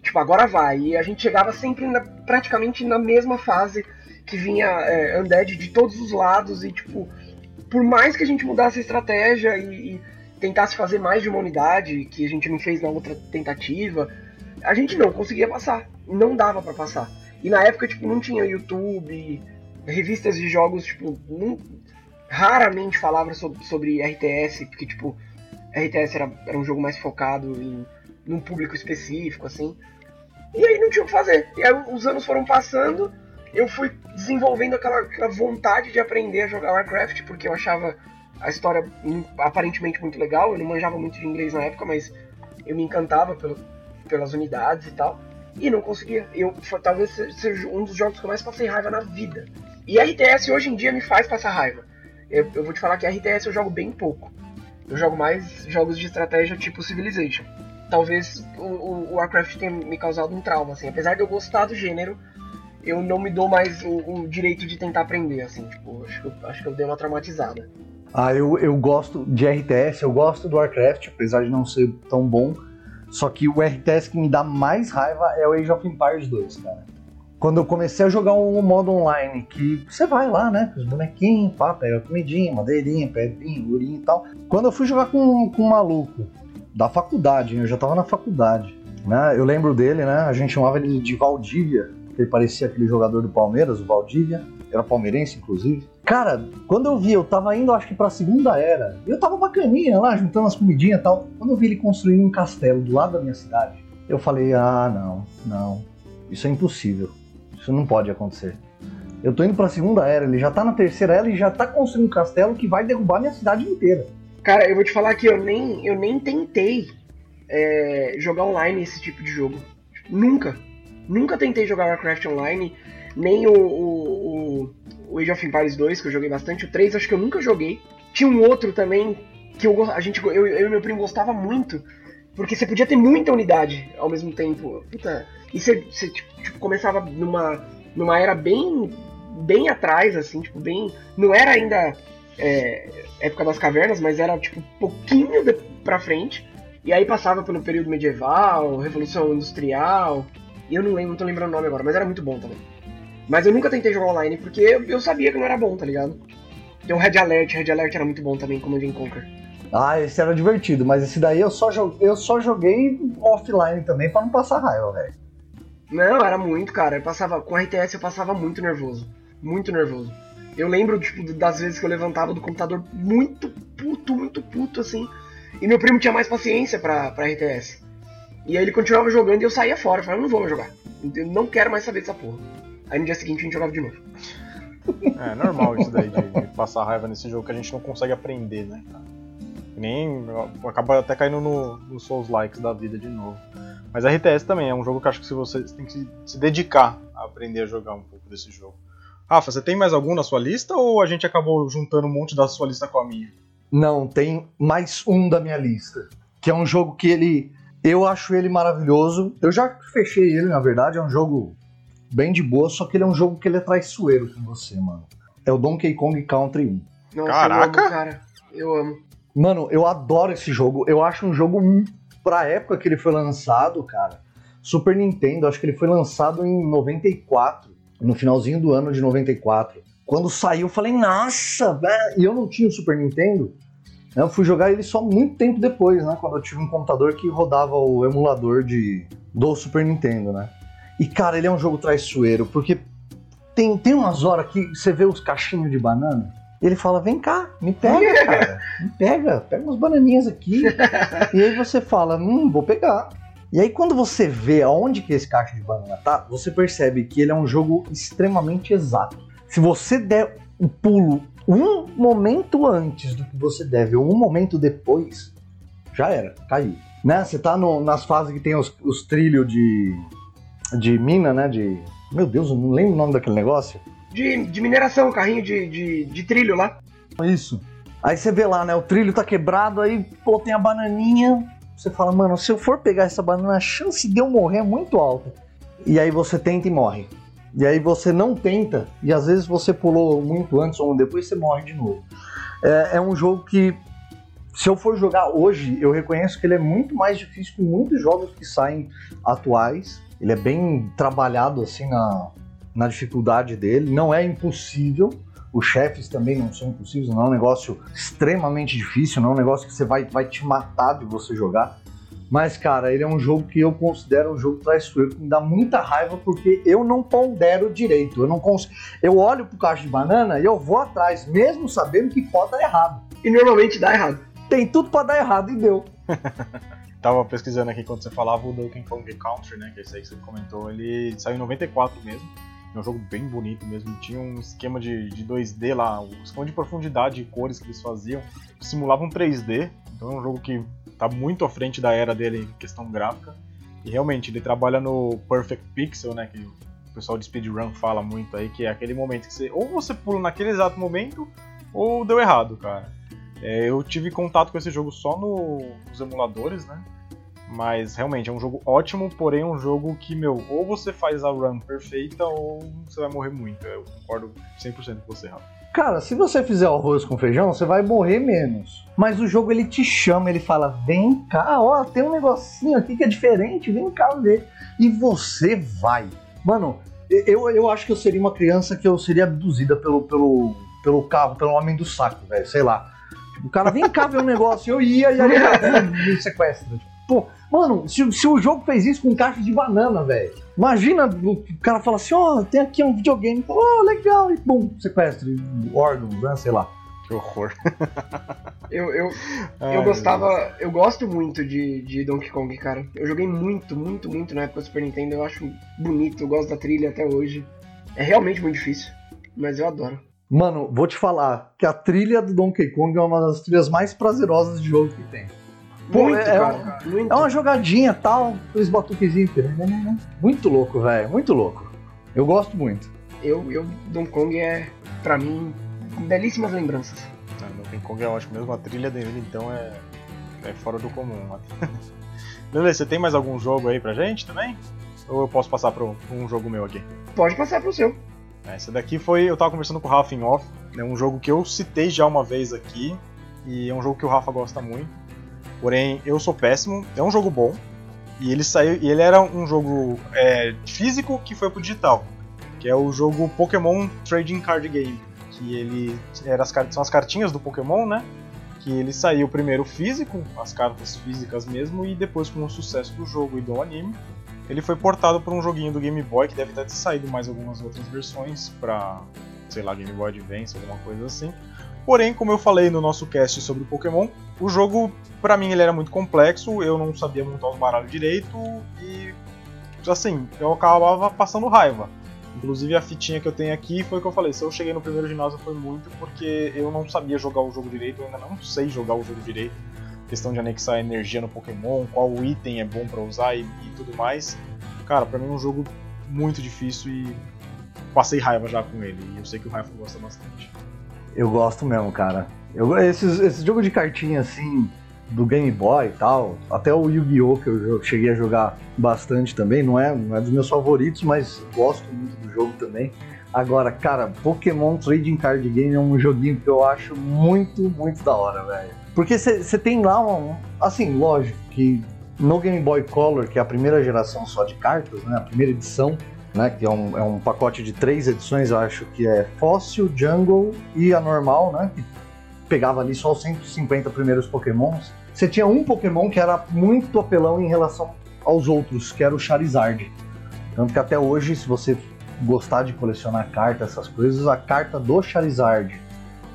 Tipo, agora vai. E a gente chegava sempre na, praticamente na mesma fase que vinha é, Undead de todos os lados. E, tipo, por mais que a gente mudasse a estratégia e, e tentasse fazer mais de uma unidade, que a gente não fez na outra tentativa, a gente não conseguia passar. Não dava para passar. E na época, tipo, não tinha YouTube, revistas de jogos, tipo, não, raramente falavam sobre, sobre RTS, porque, tipo, RTS era, era um jogo mais focado em num público específico, assim. E aí não tinha o que fazer. E aí os anos foram passando, eu fui desenvolvendo aquela, aquela vontade de aprender a jogar Warcraft, porque eu achava a história aparentemente muito legal. Eu não manjava muito de inglês na época, mas eu me encantava pelo, pelas unidades e tal. E não conseguia. Eu talvez seja um dos jogos que eu mais passei raiva na vida. E RTS hoje em dia me faz passar raiva. Eu, eu vou te falar que RTS eu jogo bem pouco. Eu jogo mais jogos de estratégia tipo Civilization. Talvez o, o Warcraft tenha me causado um trauma, assim. Apesar de eu gostar do gênero, eu não me dou mais o, o direito de tentar aprender, assim. Tipo, acho que, eu, acho que eu dei uma traumatizada. Ah, eu, eu gosto de RTS, eu gosto do Warcraft, apesar de não ser tão bom. Só que o RTS que me dá mais raiva é o Age of Empires 2, cara quando eu comecei a jogar um modo online, que você vai lá, né, com os bonequinhos, pá, pega comidinha, madeirinha, pedrinha, urinha e tal. Quando eu fui jogar com, com um maluco da faculdade, eu já tava na faculdade, né, eu lembro dele, né, a gente chamava ele de Valdívia, porque ele parecia aquele jogador do Palmeiras, o Valdívia, era palmeirense, inclusive. Cara, quando eu vi, eu tava indo, acho que pra segunda era, eu tava bacaninha lá, juntando as comidinhas e tal. Quando eu vi ele construindo um castelo do lado da minha cidade, eu falei, ah, não, não, isso é impossível. Isso não pode acontecer. Eu tô indo pra segunda era, ele já tá na terceira era e já tá construindo um castelo que vai derrubar minha cidade inteira. Cara, eu vou te falar que eu nem, eu nem tentei é, jogar online esse tipo de jogo. Nunca. Nunca tentei jogar Warcraft online, nem o, o, o, Age of Empires 2, que eu joguei bastante, o 3 acho que eu nunca joguei. Tinha um outro também que eu, a gente, eu, eu e meu primo gostava muito, porque você podia ter muita unidade ao mesmo tempo. Puta, e você, você tipo, tipo, começava numa, numa era bem, bem atrás, assim, tipo, bem. Não era ainda é, época das cavernas, mas era tipo pouquinho de, pra frente. E aí passava pelo período medieval, Revolução Industrial. E eu não lembro, não tô lembrando o nome agora, mas era muito bom também. Mas eu nunca tentei jogar online porque eu sabia que não era bom, tá ligado? Tem o Red Alert, Red Alert era muito bom também, como Command Conquer. Ah, esse era divertido, mas esse daí eu só joguei, eu só joguei offline também para não passar raiva, velho. Não, era muito, cara. Eu passava, com RTS eu passava muito nervoso. Muito nervoso. Eu lembro, tipo, das vezes que eu levantava do computador muito puto, muito puto, assim. E meu primo tinha mais paciência pra, pra RTS. E aí ele continuava jogando e eu saía fora. Eu falava, não vou mais jogar. Eu não quero mais saber dessa porra. Aí no dia seguinte a gente jogava de novo. É normal isso daí, de, de passar raiva nesse jogo que a gente não consegue aprender, né, Nem. Acaba até caindo no, no Souls Likes da vida de novo. Mas RTS também é um jogo que acho que se você tem que se, se dedicar a aprender a jogar um pouco desse jogo. Rafa, você tem mais algum na sua lista ou a gente acabou juntando um monte da sua lista com a minha? Não, tem mais um da minha lista. Que é um jogo que ele. Eu acho ele maravilhoso. Eu já fechei ele, na verdade, é um jogo bem de boa, só que ele é um jogo que ele é traiçoeiro com você, mano. É o Donkey Kong Country 1. Nossa, Caraca! Eu amo, cara. Eu amo. Mano, eu adoro esse jogo. Eu acho um jogo pra época que ele foi lançado, cara. Super Nintendo, acho que ele foi lançado em 94, no finalzinho do ano de 94. Quando saiu, eu falei, nossa, velho. E eu não tinha o Super Nintendo. né? Eu fui jogar ele só muito tempo depois, né? Quando eu tive um computador que rodava o emulador de, do Super Nintendo, né? E, cara, ele é um jogo traiçoeiro, porque tem, tem umas horas que você vê os cachinhos de banana. E ele fala: Vem cá, me pega, cara. Me pega, pega umas bananinhas aqui. e aí você fala: Hum, vou pegar. E aí quando você vê aonde que esse caixa de banana tá, você percebe que ele é um jogo extremamente exato. Se você der um pulo um momento antes do que você deve, ou um momento depois, já era, caiu. Né? Você tá no- nas fases que tem os, os trilhos de, de mina, né? De. Meu Deus, eu não lembro o nome daquele negócio. De, de mineração, carrinho de, de, de trilho lá. Isso. Aí você vê lá, né? O trilho tá quebrado, aí pô, tem a bananinha. Você fala, mano, se eu for pegar essa banana, a chance de eu morrer é muito alta. E aí você tenta e morre. E aí você não tenta, e às vezes você pulou muito antes ou depois você morre de novo. É, é um jogo que, se eu for jogar hoje, eu reconheço que ele é muito mais difícil que muitos jogos que saem atuais. Ele é bem trabalhado assim na, na dificuldade dele. Não é impossível, os chefes também não são impossíveis, não é um negócio extremamente difícil, não é um negócio que você vai, vai te matar de você jogar. Mas, cara, ele é um jogo que eu considero um jogo traiçoeiro, que me dá muita raiva porque eu não pondero direito. Eu não cons... Eu olho pro caixa de banana e eu vou atrás, mesmo sabendo que pode dar errado. E normalmente dá errado. Tem tudo pra dar errado e deu. Tava pesquisando aqui quando você falava o Donkey Kong Country, né? Que é esse aí que você comentou. Ele saiu em 94 mesmo. É um jogo bem bonito mesmo. Tinha um esquema de, de 2D lá, o esquema de profundidade e cores que eles faziam. Simulava um 3D. Então é um jogo que tá muito à frente da era dele em questão gráfica. E realmente, ele trabalha no Perfect Pixel, né? Que o pessoal de speedrun fala muito aí, que é aquele momento que você. Ou você pula naquele exato momento, ou deu errado, cara. É, eu tive contato com esse jogo só no- nos emuladores, né? Mas realmente é um jogo ótimo, porém é um jogo que, meu, ou você faz a run perfeita ou você vai morrer muito. Eu concordo 100% com você, Rafa. Cara, se você fizer o arroz com feijão, você vai morrer menos. Mas o jogo ele te chama, ele fala: vem cá, ó, tem um negocinho aqui que é diferente, vem cá ver. E você vai. Mano, eu, eu acho que eu seria uma criança que eu seria abduzida pelo, pelo, pelo carro, pelo homem do saco, velho, sei lá. O cara, vem cá ver um negócio, eu ia e aí me sequestra. Tipo, Pô, mano, se, se o jogo fez isso com caixa de banana, velho. Imagina o cara fala assim, ó, tem aqui um videogame, ó, legal, e pum, sequestra, órgãos, né, sei lá. Que horror. Eu, eu, Ai, eu gostava. Eu gosto muito de, de Donkey Kong, cara. Eu joguei muito, muito, muito na época do Super Nintendo. Eu acho bonito, eu gosto da trilha até hoje. É realmente muito difícil, mas eu adoro. Mano, vou te falar que a trilha do Donkey Kong é uma das trilhas mais prazerosas de jogo que tem. Muito, é- cara. muito. É uma jogadinha tal, aqueles batuquezinhos. Muito louco, velho, muito louco. Eu gosto muito. Eu, eu, Donkey Kong é, pra mim, belíssimas lembranças. Não, Donkey Kong é ótimo mesmo, a trilha dele então é, é fora do comum. Beleza, você tem mais algum jogo aí pra gente também? Ou eu posso passar pra um- jogo meu aqui? Pode passar pro seu. Esse daqui foi. Eu tava conversando com o Rafa em off. É um jogo que eu citei já uma vez aqui. E é um jogo que o Rafa gosta muito. Porém, eu sou péssimo. É um jogo bom. E ele saiu. E ele era um jogo é, físico que foi pro digital. Que é o jogo Pokémon Trading Card Game. Que ele. Era as, são as cartinhas do Pokémon, né? Que ele saiu primeiro físico, as cartas físicas mesmo, e depois com o sucesso do jogo e do anime, ele foi portado para um joguinho do Game Boy, que deve ter saído mais algumas outras versões para, sei lá, Game Boy Advance, alguma coisa assim. Porém, como eu falei no nosso cast sobre Pokémon, o jogo, para mim, ele era muito complexo, eu não sabia montar os baralhos direito e, assim, eu acabava passando raiva. Inclusive a fitinha que eu tenho aqui foi o que eu falei, se eu cheguei no primeiro ginásio foi muito porque eu não sabia jogar o jogo direito, eu ainda não sei jogar o jogo direito. Questão de anexar energia no Pokémon, qual item é bom para usar e, e, tudo mais. Cara, pra mim é um jogo muito difícil e passei raiva já com ele. E eu sei que o Rafa gosta bastante. Eu gosto mesmo, cara. Eu, esses, esse jogo de cartinha assim, do Game Boy e tal, até o Yu-Gi-Oh! que eu cheguei a jogar bastante também, não é, não é dos meus favoritos, mas gosto muito do jogo também. Agora, cara, Pokémon Trading Card Game é um joguinho que eu acho muito, muito da hora, velho. Porque você tem lá um. Assim, lógico que no Game Boy Color, que é a primeira geração só de cartas, né? A primeira edição, né? Que é um, é um pacote de três edições, eu acho que é Fóssil, Jungle e a normal, né? Pegava ali só os 150 primeiros Pokémons. Você tinha um Pokémon que era muito apelão em relação aos outros, que era o Charizard. Tanto que até hoje, se você gostar de colecionar cartas, essas coisas, a carta do Charizard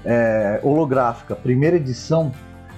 é, holográfica, primeira edição,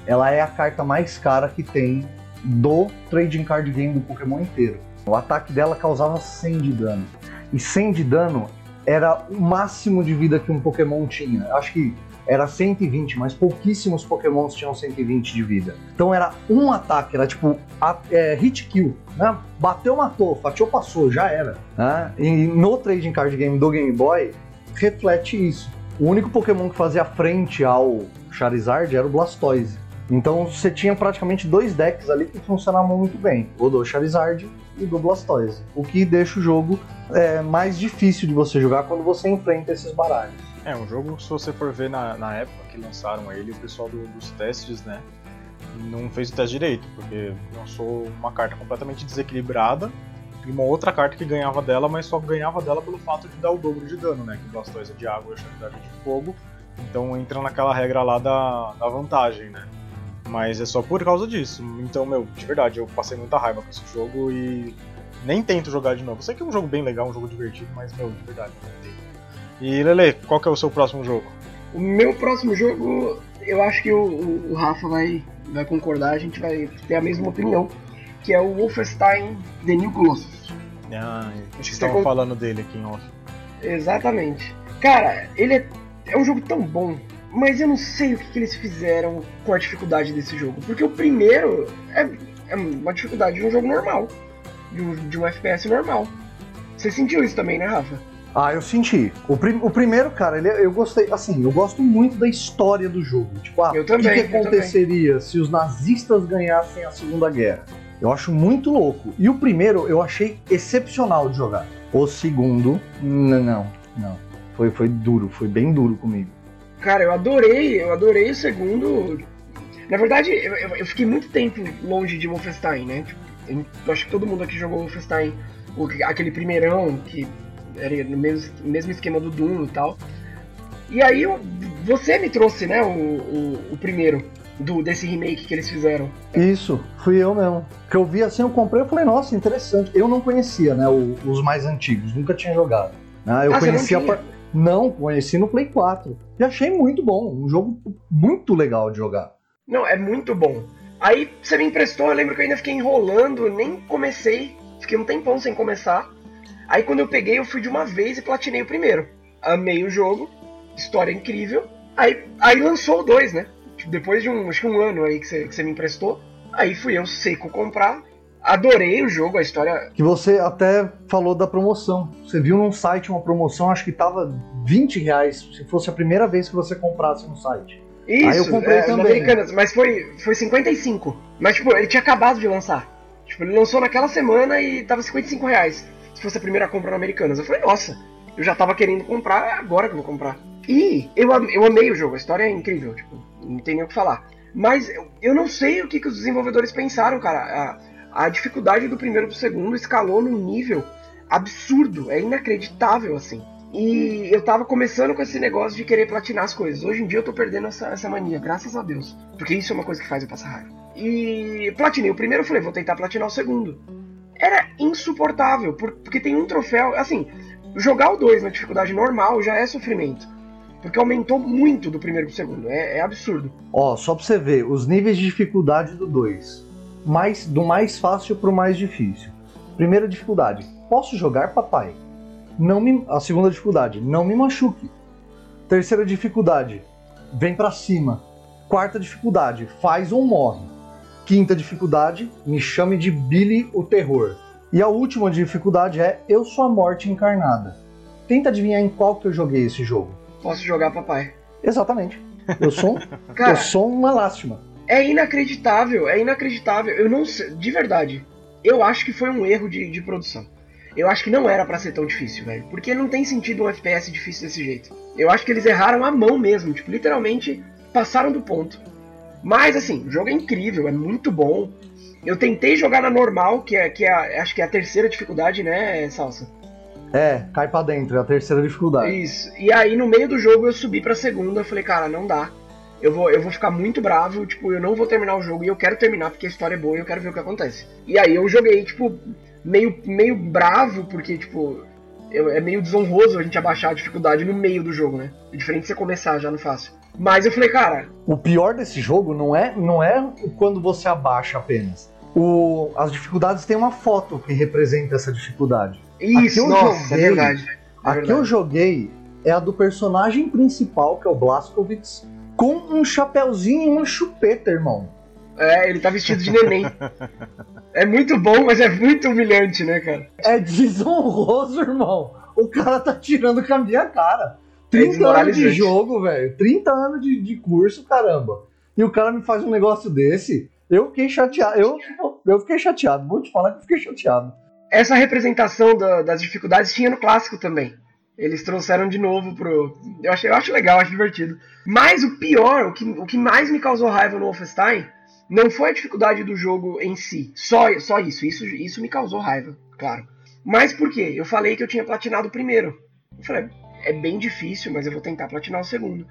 ela é a carta mais cara que tem do trading card game do Pokémon inteiro. O ataque dela causava 100 de dano. E 100 de dano era o máximo de vida que um Pokémon tinha. Acho que era 120, mas pouquíssimos Pokémons tinham 120 de vida. Então era um ataque, era tipo a, é, hit kill, né? Bateu, matou, fatiou, passou, já era. Né? E no trading card game do Game Boy reflete isso. O único Pokémon que fazia frente ao Charizard era o Blastoise. Então você tinha praticamente dois decks ali que funcionavam muito bem, o do Charizard e do Blastoise, o que deixa o jogo é, mais difícil de você jogar quando você enfrenta esses baralhos. É, um jogo, se você for ver na, na época que lançaram ele, o pessoal do, dos testes, né, não fez o teste direito, porque lançou uma carta completamente desequilibrada e uma outra carta que ganhava dela, mas só ganhava dela pelo fato de dar o dobro de dano, né, que Blastoise é de água e Charizard é de fogo, então entra naquela regra lá da, da vantagem, né. Mas é só por causa disso. Então, meu, de verdade, eu passei muita raiva com esse jogo e nem tento jogar de novo. Sei que é um jogo bem legal, um jogo divertido, mas, meu, de verdade, não tento. E, Lele, qual que é o seu próximo jogo? O meu próximo jogo, eu acho que o, o Rafa vai, vai concordar, a gente vai ter a mesma opinião, que é o Wolfenstein The New Colossus. Ah, acho que estavam falando dele aqui em off. Exatamente. Cara, ele é, é um jogo tão bom mas eu não sei o que, que, eles fizeram com a dificuldade desse jogo. Porque o primeiro é, é uma dificuldade de um jogo normal. De um, de um FPS normal. Você sentiu isso também, né, Rafa? Ah, eu senti. O, prim, o primeiro, cara, ele, eu gostei. Assim, eu gosto muito da história do jogo. Tipo, ah, o que, que aconteceria se os nazistas ganhassem a Segunda Guerra? Eu acho muito louco. E o primeiro eu achei excepcional de jogar. O segundo, não, não. não. Foi, foi duro, foi bem duro comigo. Cara, eu adorei, eu adorei o segundo. Na verdade, eu, eu fiquei muito tempo longe de Wolfenstein, né? Tipo, eu acho que todo mundo aqui jogou Wolfenstein, aquele primeirão, que era no mesmo, mesmo esquema do Doom e tal. E aí eu, você me trouxe, né, o, o, o, primeiro do, desse remake que eles fizeram. Isso, fui eu mesmo. Que eu vi assim, eu comprei e falei, nossa, interessante. Eu não conhecia, né, o, os mais antigos, nunca tinha jogado. Ah, eu ah, conhecia. Não, conheci no Play 4. E achei muito bom. Um jogo muito legal de jogar. Não, é muito bom. Aí você me emprestou, eu lembro que eu ainda fiquei enrolando, nem comecei. Fiquei um tempão sem começar. Aí quando eu peguei, eu fui de uma vez e platinei o primeiro. Amei o jogo, história incrível. Aí, aí lançou o 2, né? Depois de um, acho que um ano aí que você, que você me emprestou. Aí fui eu seco comprar adorei o jogo, a história. Que você até falou da promoção. Você viu num site uma promoção, acho que tava 20 reais, se fosse a primeira vez que você comprasse no site. Isso, Aí eu comprei é, também. Americanas, mas foi, foi 55. Mas, tipo, ele tinha acabado de lançar. Tipo, ele lançou naquela semana e tava 55 reais. Se fosse a primeira compra no Americanas. Eu falei, nossa, eu já tava querendo comprar, é agora que eu vou comprar. E eu, eu amei o jogo, a história é incrível, tipo, não tem nem o que falar. Mas eu, eu não sei o que, que os desenvolvedores pensaram, cara a dificuldade do primeiro pro segundo escalou num nível absurdo, é inacreditável assim. E eu tava começando com esse negócio de querer platinar as coisas. Hoje em dia eu tô perdendo essa, essa mania, graças a Deus. Porque isso é uma coisa que faz eu passar raiva. E platinei o primeiro, eu falei, vou tentar platinar o segundo. Era insuportável, porque tem um troféu. Assim, jogar o 2 na dificuldade normal já é sofrimento. Porque aumentou muito do primeiro pro segundo. É, é absurdo. Ó, só pra você ver, os níveis de dificuldade do 2 mais do mais fácil para o mais difícil. Primeira dificuldade: posso jogar, papai? não me, a segunda dificuldade, não me machuque. Terceira dificuldade, vem pra cima. Quarta dificuldade, faz ou morre. Quinta dificuldade, me chame de Billy o Terror. E a última dificuldade é Eu sou a morte encarnada. Tenta adivinhar em qual que eu joguei esse jogo. Posso jogar papai. Exatamente. Eu sou, Cara, eu sou uma lástima. é inacreditável, é inacreditável. Eu não sei, de verdade. Eu acho que foi um erro de, de produção. Eu acho que não era pra ser tão difícil, velho. Porque não tem sentido um FPS difícil desse jeito. Eu acho que eles erraram a mão mesmo, tipo, literalmente passaram do ponto. Mas assim, o jogo é incrível, é muito bom. Eu tentei jogar na normal, que é, que é a- acho que é a terceira dificuldade, né, Salsa? É, cai pra dentro, é a terceira dificuldade. Isso. E aí no meio do jogo eu subi pra segunda, eu falei, cara, não dá. Eu vou, eu vou ficar muito bravo, tipo, eu não vou terminar o jogo e eu quero terminar porque a história é boa e eu quero ver o que acontece. E aí eu joguei, tipo, meio, meio bravo, porque, tipo, é meio desonroso a gente abaixar a dificuldade no meio do jogo, né? É diferente de você começar já no fácil. Mas eu falei, cara, O pior desse jogo não é, não é quando você abaixa apenas. O, as dificuldades têm uma foto que representa essa dificuldade. isso, nossa, joguei- é verdade. É a que verdade. eu joguei é a do personagem principal, que é o Blazkowicz, com um chapéuzinho e uma chupeta, irmão. É, ele tá vestido de neném. é muito bom, mas é muito humilhante, né, cara? É desonroso, irmão. O cara tá tirando com a minha cara. 30 anos de jogo, velho. 30 anos de, de curso, caramba. E o cara me faz um negócio desse. Eu fiquei chateado. Eu, eu fiquei chateado. Vou te falar que eu fiquei chateado. Essa representação da- das dificuldades tinha no clássico também. Eles trouxeram de novo pro. Eu, achei, eu acho legal, acho divertido. Mas o pior, o que, o que mais me causou raiva no Wolfenstein, não foi a dificuldade do jogo em si. Só, só isso. isso. Isso me causou raiva, claro. Mas por quê? Eu falei que eu tinha platinado o primeiro. Eu falei, é bem difícil, mas eu vou tentar platinar o segundo.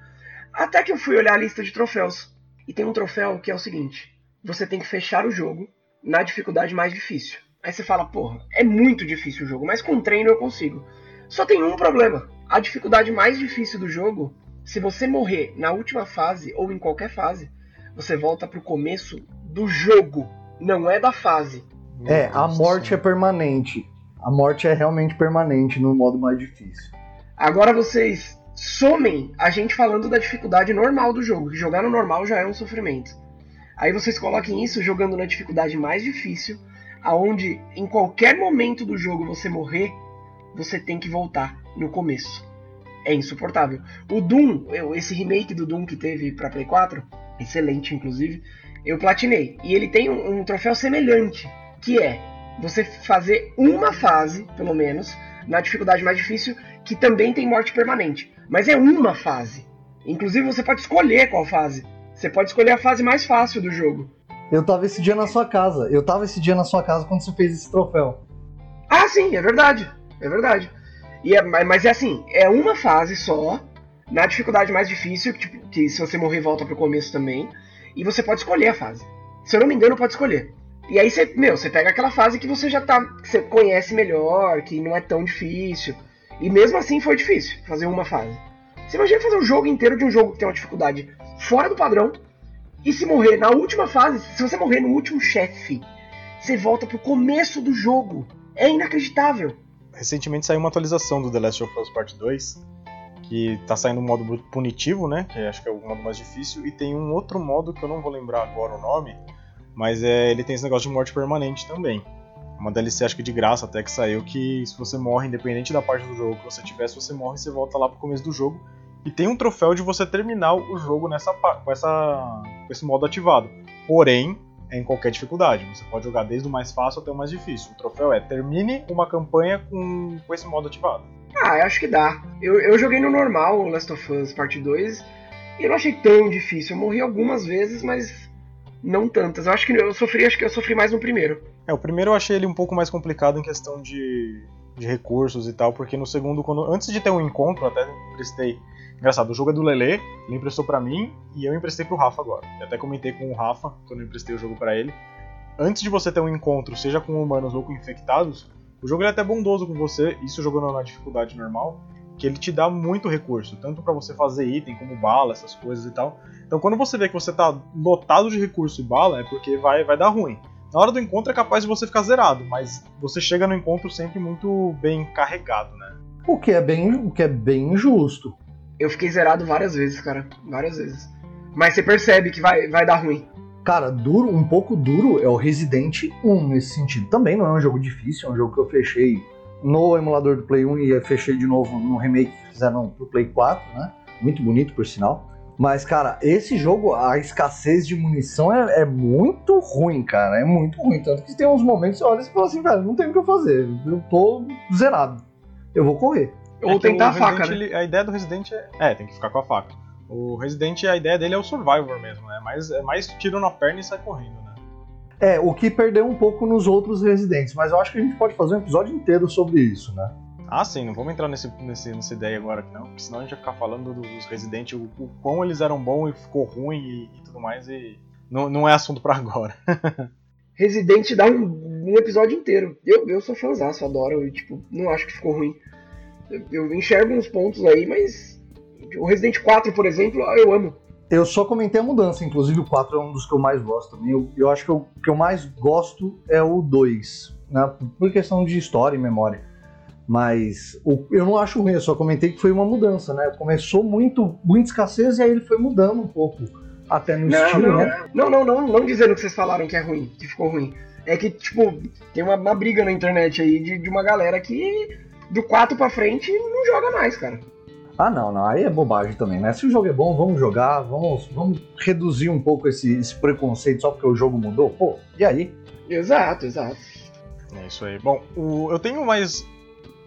Até que eu fui olhar a lista de troféus. E tem um troféu que é o seguinte: você tem que fechar o jogo na dificuldade mais difícil. Aí você fala, porra, é muito difícil o jogo, mas com treino eu consigo. Só tem um problema: a dificuldade mais difícil do jogo, se você morrer na última fase ou em qualquer fase, você volta pro começo do jogo, não é da fase. É, a morte é permanente. A morte é realmente permanente no modo mais difícil. Agora vocês somem a gente falando da dificuldade normal do jogo, que jogar no normal já é um sofrimento. Aí vocês coloquem isso jogando na dificuldade mais difícil, aonde em qualquer momento do jogo você morrer, você tem que voltar no começo. É insuportável. O Doom, eu- esse remake do Doom que teve pra Play 4, excelente inclusive, eu platinei. E ele tem um, um troféu semelhante, que é você fazer uma fase, pelo menos, na dificuldade mais difícil, que também tem morte permanente. Mas é uma fase. Inclusive você pode escolher qual fase. Você pode escolher a fase mais fácil do jogo. Eu tava esse dia na sua casa. Eu tava esse dia na sua casa quando você fez esse troféu. Ah, sim, é verdade. É verdade. E é, mas é assim, é uma fase só, na dificuldade mais difícil, que, tipo, que se você morrer volta pro começo também. E você pode escolher a fase. Se eu não me engano, pode escolher. E aí você, meu, você pega aquela fase que você já tá. que você conhece melhor, que não é tão difícil. E mesmo assim foi difícil fazer uma fase. Você imagina fazer um jogo inteiro de um jogo que tem uma dificuldade fora do padrão. E se morrer na última fase, se você morrer no último chefe, você volta pro começo do jogo. É inacreditável. Recentemente saiu uma atualização do The Last of Us Part 2, que tá saindo um modo punitivo, né? Que acho que é o modo mais difícil, e tem um outro modo que eu não vou lembrar agora o nome, mas é, ele tem esse negócio de morte permanente também. Uma DLC acho que de graça até que saiu, que se você morre, independente da parte do jogo que você tiver, se você morre, você volta lá pro começo do jogo. E tem um troféu de você terminar o jogo nessa, com, essa, com esse modo ativado. Porém, em qualquer dificuldade. Você pode jogar desde o mais fácil até o mais difícil. O troféu é termine uma campanha com, com esse modo ativado. Ah, eu acho que dá. Eu, eu joguei no normal o Last of Us Part 2 e eu não achei tão difícil. Eu morri algumas vezes, mas não tantas. Eu acho que eu sofri, acho que eu sofri mais no primeiro. É, o primeiro eu achei ele um pouco mais complicado em questão de, de recursos e tal, porque no segundo, quando antes de ter um encontro, até emprestei. Engraçado, o jogo é do Lele, ele emprestou pra mim e eu emprestei pro Rafa agora. Eu até comentei com o Rafa quando eu emprestei o jogo pra ele. Antes de você ter um encontro, seja com humanos ou com infectados, o jogo é até bondoso com você, isso jogando na dificuldade normal, que ele te dá muito recurso, tanto pra você fazer item como bala, essas coisas e tal. Então quando você vê que você tá lotado de recurso e bala, é porque vai, vai dar ruim. Na hora do encontro é capaz de você ficar zerado, mas você chega no encontro sempre muito bem carregado, né? O que é bem, o que é bem injusto. Eu fiquei zerado várias vezes, cara. Várias vezes. Mas você percebe que vai, vai dar ruim. Cara, duro, um pouco duro é o Resident 1 nesse sentido. Também não é um jogo difícil, é um jogo que eu fechei no emulador do Play 1 e fechei de novo no remake que fizeram pro Play 4, né? Muito bonito, por sinal. Mas, cara, esse jogo, a escassez de munição é, é, muito ruim, cara. É muito ruim. Tanto que tem uns momentos que você olha e fala assim, cara, não tem o que eu fazer. Eu tô zerado. Eu vou correr. Ou é tentar a faca, né? ele, A ideia do Resident é... É, tem que ficar com a faca. O Resident, a ideia dele é o Survivor mesmo, né? Mas é mais tiro na perna e sai correndo, né? É, o que perdeu um pouco nos outros Residentes, mas eu acho que a gente pode fazer um episódio inteiro sobre isso, né? Ah, sim, não vamos entrar nesse, nesse, nessa ideia agora aqui não, porque senão a gente vai ficar falando dos Resident, o, o quão eles eram bons e ficou ruim e, e tudo mais, e não, não é assunto para agora. Resident dá um, um, episódio inteiro. Eu, eu sou fãzaço, adoro, e tipo, não acho que ficou ruim. Eu, enxergo uns pontos aí, mas o Resident 4, por exemplo, eu amo. Eu só comentei a mudança, inclusive o 4 é um dos que eu mais gosto também. Eu, eu acho que o que eu mais gosto é o 2, né? por questão de história e memória. Mas o, eu não acho ruim, eu só comentei que foi uma mudança, né? Começou muito, muita escassez e aí ele foi mudando um pouco. Até no não, estilo, não, né? Não, não, não, não dizendo que vocês falaram que é ruim, que ficou ruim. É que, tipo, tem uma, uma briga na internet aí de, de uma galera que do 4 pra frente não joga mais, cara. Ah, não, não, aí é bobagem também, né? Se o jogo é bom, vamos jogar, vamos, vamos reduzir um pouco esse, esse preconceito só porque o jogo mudou. Pô, e aí? Exato, exato. É isso aí. Bom, o, eu tenho mais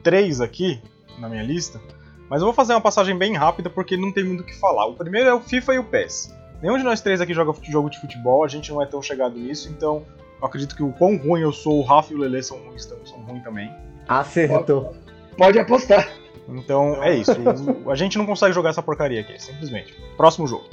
três aqui na minha lista, mas eu vou fazer uma passagem bem rápida porque não tem muito o que falar. O primeiro é o FIFA e o PES. Nenhum de nós três aqui joga jogo de futebol, a gente não é tão chegado nisso, então eu acredito que o quão ruim eu sou, o Rafa e o Lele são ruins, são ruins também. Acertou. Pode, apostar. Então é isso. a gente não consegue jogar essa porcaria aqui, simplesmente. Próximo jogo.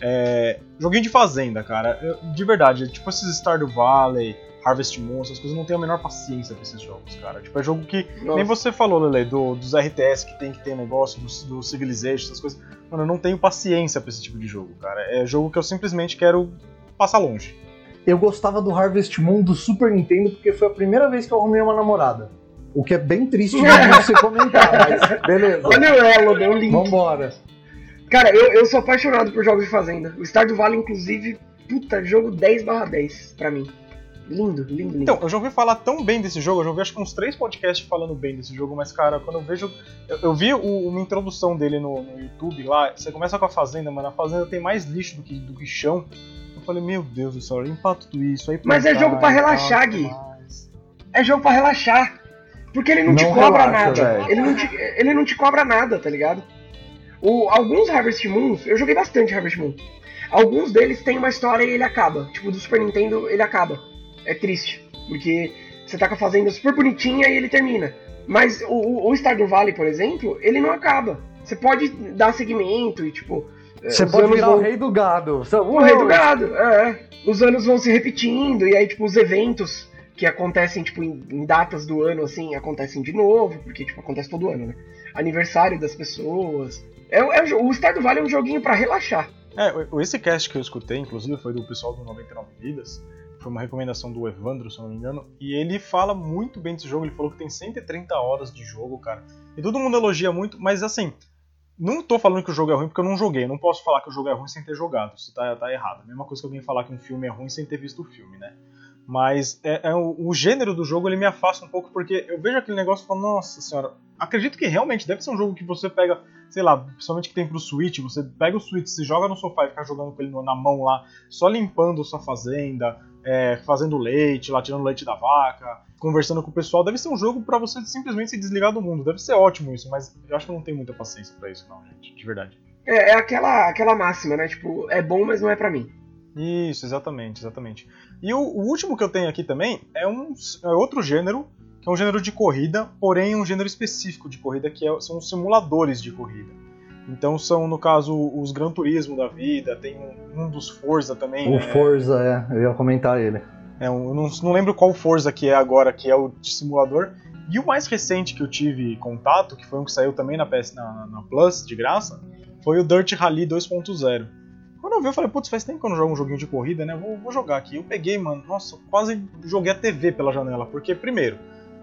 É, joguinho de fazenda, cara. Eu, de verdade, tipo esses Stardew Valley, Harvest Moon, essas coisas, não tenho a menor paciência pra esses jogos, cara. Tipo, é jogo que. Nossa. Nem você falou, Lele, do, dos RTS que tem que ter negócio, do, do Civilization, essas coisas. Mano, eu não tenho paciência pra esse tipo de jogo, cara. É jogo que eu simplesmente quero passar longe. Eu gostava do Harvest Moon do Super Nintendo porque foi a primeira vez que eu arrumei uma namorada. O que é bem triste de você comentar, mas beleza. Olha o elo, deu link. Vambora. Cara, eu, eu sou apaixonado por jogos de fazenda. O Stardew Valley, inclusive, puta, jogo 10 barra 10 pra mim. Lindo, lindo, lindo. Então, eu já ouvi falar tão bem desse jogo, eu já ouvi acho que uns três podcasts falando bem desse jogo, mas cara, quando eu vejo. Eu, eu vi o, uma introdução dele no, no, YouTube lá, você começa com a fazenda, mano, a fazenda tem mais lixo do que, do que chão. Eu falei, meu Deus do céu, limpar tudo isso aí Mas é jogo pra relaxar, Gui. É jogo pra relaxar. Porque ele não, não te cobra relaxa, nada. Ele não te, ele não te cobra nada, tá ligado? O, alguns Harvest Moons, eu joguei bastante Harvest Moon. Alguns deles têm uma história e ele acaba. Tipo, do Super Nintendo, ele acaba. É triste. Porque você tá com a fazenda super bonitinha e ele termina. Mas o, o Stardew Valley, por exemplo, ele não acaba. Você pode dar segmento e, tipo. É, você pode virar vão... o rei do gado. O rei do gado, é. Os anos vão se repetindo, e aí, tipo, os eventos que acontecem, tipo, em, em, datas do ano, assim, acontecem de novo, porque, tipo, acontece todo ano, né? Aniversário das pessoas. É, é, o Stardew Valley é um joguinho para relaxar. É, esse cast que eu escutei, inclusive, foi do pessoal do 99 Vidas. Foi uma recomendação do Evandro, se não me engano. E ele fala muito bem desse jogo. Ele falou que tem 130 horas de jogo, cara. E todo mundo elogia muito, mas assim, não tô falando que o jogo é ruim porque eu não joguei. Eu não posso falar que o jogo é ruim sem ter jogado. Isso tá, tá errado. A mesma coisa que alguém falar que um filme é ruim sem ter visto o filme, né? Mas é, é o, o, gênero do jogo ele me afasta um pouco porque eu vejo aquele negócio e falo, nossa senhora, acredito que realmente deve ser um jogo que você pega, sei lá, principalmente que tem pro Switch, você pega o Switch, se joga no sofá e fica jogando com ele na mão lá, só limpando sua fazenda, é, fazendo leite, lá tirando leite da vaca, conversando com o pessoal. Deve ser um jogo para você simplesmente se desligar do mundo. Deve ser ótimo isso, mas eu acho que eu não tenho muita paciência para isso, não, gente, de verdade. É, é aquela, aquela máxima, né? Tipo, é bom, mas não é para mim. Isso, exatamente, exatamente. E o, o, último que eu tenho aqui também é um é outro gênero, que é um gênero de corrida, porém um gênero específico de corrida, que é, são os simuladores de corrida. Então são, no caso, os Gran Turismo da vida, tem um, um dos Forza também. O né? Forza, é, eu ia comentar ele. É, eu não, não lembro qual Forza que é agora, que é o de simulador. E o mais recente que eu tive contato, que foi um que saiu também na, PS, na, na Plus, de graça, foi o Dirt Rally 2.0. Quando eu vi, eu falei, putz, faz tempo que eu não jogo um joguinho de corrida, né? Vou, vou jogar aqui. Eu peguei, mano, nossa, quase joguei a TV pela janela. Porque, primeiro,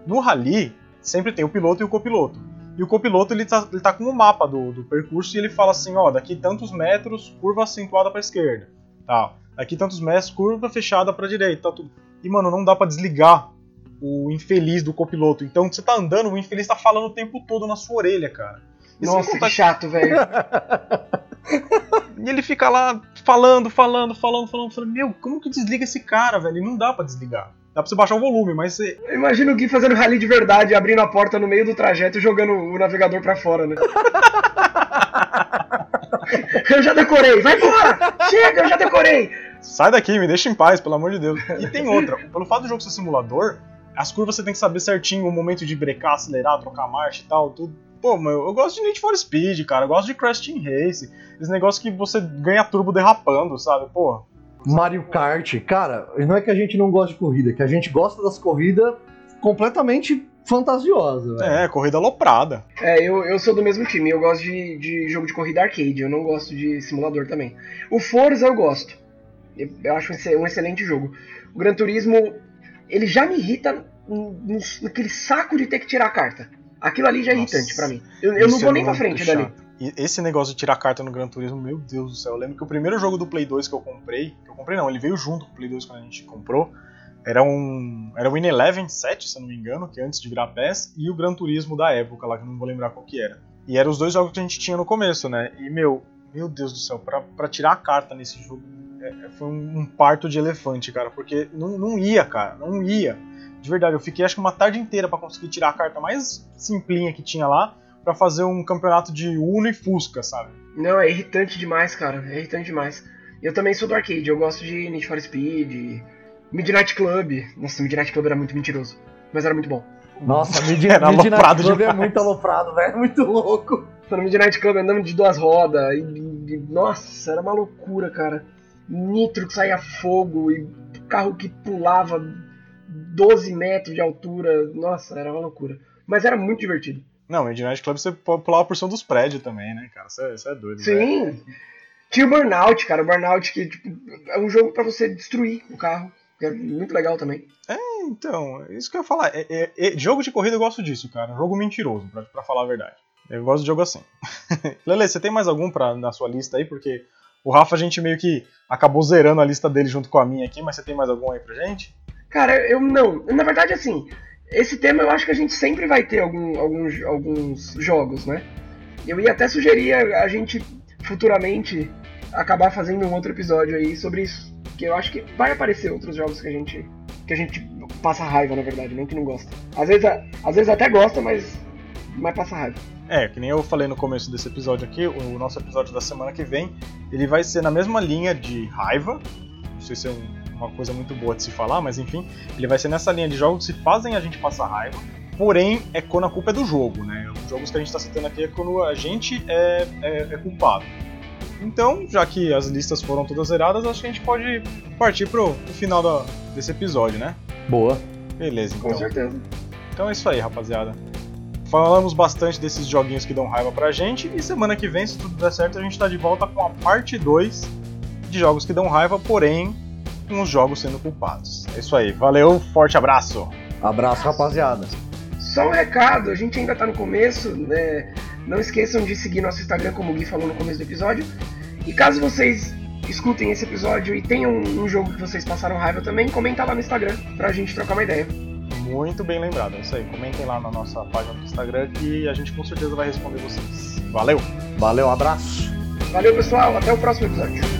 no Rally, sempre tem o piloto e o copiloto. E o copiloto ele tá, ele tá com o mapa do, do percurso e ele fala assim: ó, daqui tantos metros, curva acentuada pra esquerda. Tá. Daqui tantos metros, curva fechada pra direita. Tudo. E, mano, não dá para desligar o infeliz do copiloto. Então você tá andando, o infeliz tá falando o tempo todo na sua orelha, cara. E Nossa, que chato, velho. e ele fica lá falando, falando, falando, falando, falando. Meu, como que desliga esse cara, velho? E não dá para desligar. Dá pra você baixar o volume, mas você. Imagina o Gui fazendo rally de verdade, abrindo a porta no meio do trajeto e jogando o navegador pra fora, né? eu já decorei, vai embora! Chega, eu já decorei! Sai daqui, me deixa em paz, pelo amor de Deus. E tem outra, pelo fato do jogo ser simulador, as curvas você tem que saber certinho o momento de brecar, acelerar, trocar marcha e tal, tudo. Pô, meu, eu gosto de Need for Speed, cara, eu gosto de Crash Team Race, esse negócio que você ganha turbo derrapando, sabe? Pô. Mario Kart, cara, não é que a gente não gosta de corrida, é que a gente gosta das corridas completamente fantasiosa. Véio. É, corrida aloprada. É, eu, eu sou do mesmo time. Eu gosto de, de jogo de corrida arcade. Eu não gosto de simulador também. O Forza eu gosto. Eu, eu acho um excelente jogo. O Gran Turismo, ele já me irrita naquele saco de ter que tirar a carta. Aquilo ali já é Nossa, irritante para mim. Eu, eu não vou nem pra frente chato. dali. E esse negócio de tirar carta no Gran Turismo, meu Deus do céu. Eu lembro que o primeiro jogo do Play 2 que eu comprei, que eu comprei não, ele veio junto com o Play 2 quando a gente comprou, era um. Era o In Eleven 7, se eu não me engano, que é antes de virar PES, e o Gran Turismo da época lá, que eu não vou lembrar qual que era. E eram os dois jogos que a gente tinha no começo, né? E, meu, meu Deus do céu, pra, pra tirar a carta nesse jogo é, é foi um, um, parto de elefante, cara, porque não, não ia, cara, não ia. De verdade, eu fiquei acho que uma tarde inteira para conseguir tirar a carta mais simplinha que tinha lá para fazer um campeonato de Uno e Fusca, sabe? Não, é irritante demais, cara, é irritante demais. Eu também sou do arcade, eu gosto de Need for Speed, Midnight Club. Nossa, Midnight Club era muito mentiroso, mas era muito bom. Nossa, Midnight, Midnight Club é muito aloprado, velho. É muito louco. No Midnight Club andando de duas rodas. E, e, nossa, era uma loucura, cara. Nitro que saía fogo e carro que pulava 12 metros de altura. Nossa, era uma loucura. Mas era muito divertido. Não, Midnight Club você pular por cima dos prédios também, né, cara? Isso é, isso é doido. Sim. Né? Tinha o Burnout, cara. O Burnout que tipo, é um jogo para você destruir o carro que é muito legal também. É, então, isso que eu ia falar. É, é, é, jogo de corrida eu gosto disso, cara. Jogo mentiroso, pra, pra falar a verdade. Eu gosto de jogo assim. Lele, você tem mais algum pra, na sua lista aí? Porque o Rafa a gente meio que acabou zerando a lista dele junto com a minha aqui, mas você tem mais algum aí pra gente? Cara, eu não. Na verdade, assim, esse tema eu acho que a gente sempre vai ter algum, alguns, alguns jogos, né? Eu ia até sugerir a gente futuramente acabar fazendo um outro episódio aí sobre isso porque eu acho que vai aparecer outros jogos que a gente que a gente passa raiva, na verdade, não que não gosta. Às vezes, às vezes até gosta, mas mas passa raiva. É, que nem eu falei no começo desse episódio aqui, o nosso episódio da semana que vem, ele vai ser na mesma linha de raiva. Não sei se é um, uma coisa muito boa de se falar, mas enfim, ele vai ser nessa linha de jogos que fazem a gente passar raiva. Porém, é quando a culpa é do jogo, né? Os jogos que a gente está citando aqui é quando a gente é, é, é culpado. Então, já que as listas foram todas zeradas, acho que a gente pode partir pro, pro final da, desse episódio, né? Boa. Beleza, então. Com certeza. Então é isso aí, rapaziada. Falamos bastante desses joguinhos que dão raiva pra gente e semana que vem, se tudo der certo, a gente tá de volta com a parte 2 de jogos que dão raiva, porém com os jogos sendo culpados. É isso aí, valeu, forte abraço. Abraço, rapaziada. Só um recado, a gente ainda tá no começo, né? Não esqueçam de seguir nosso Instagram, como o Gui falou no começo do episódio. E caso vocês escutem esse episódio e tenham um jogo que vocês passaram raiva também, comenta lá no Instagram pra gente trocar uma ideia. Muito bem lembrado, é isso aí. Comentem lá na nossa página do Instagram que a gente com certeza vai responder vocês. Valeu! Valeu, um abraço! Valeu, pessoal, até o próximo episódio.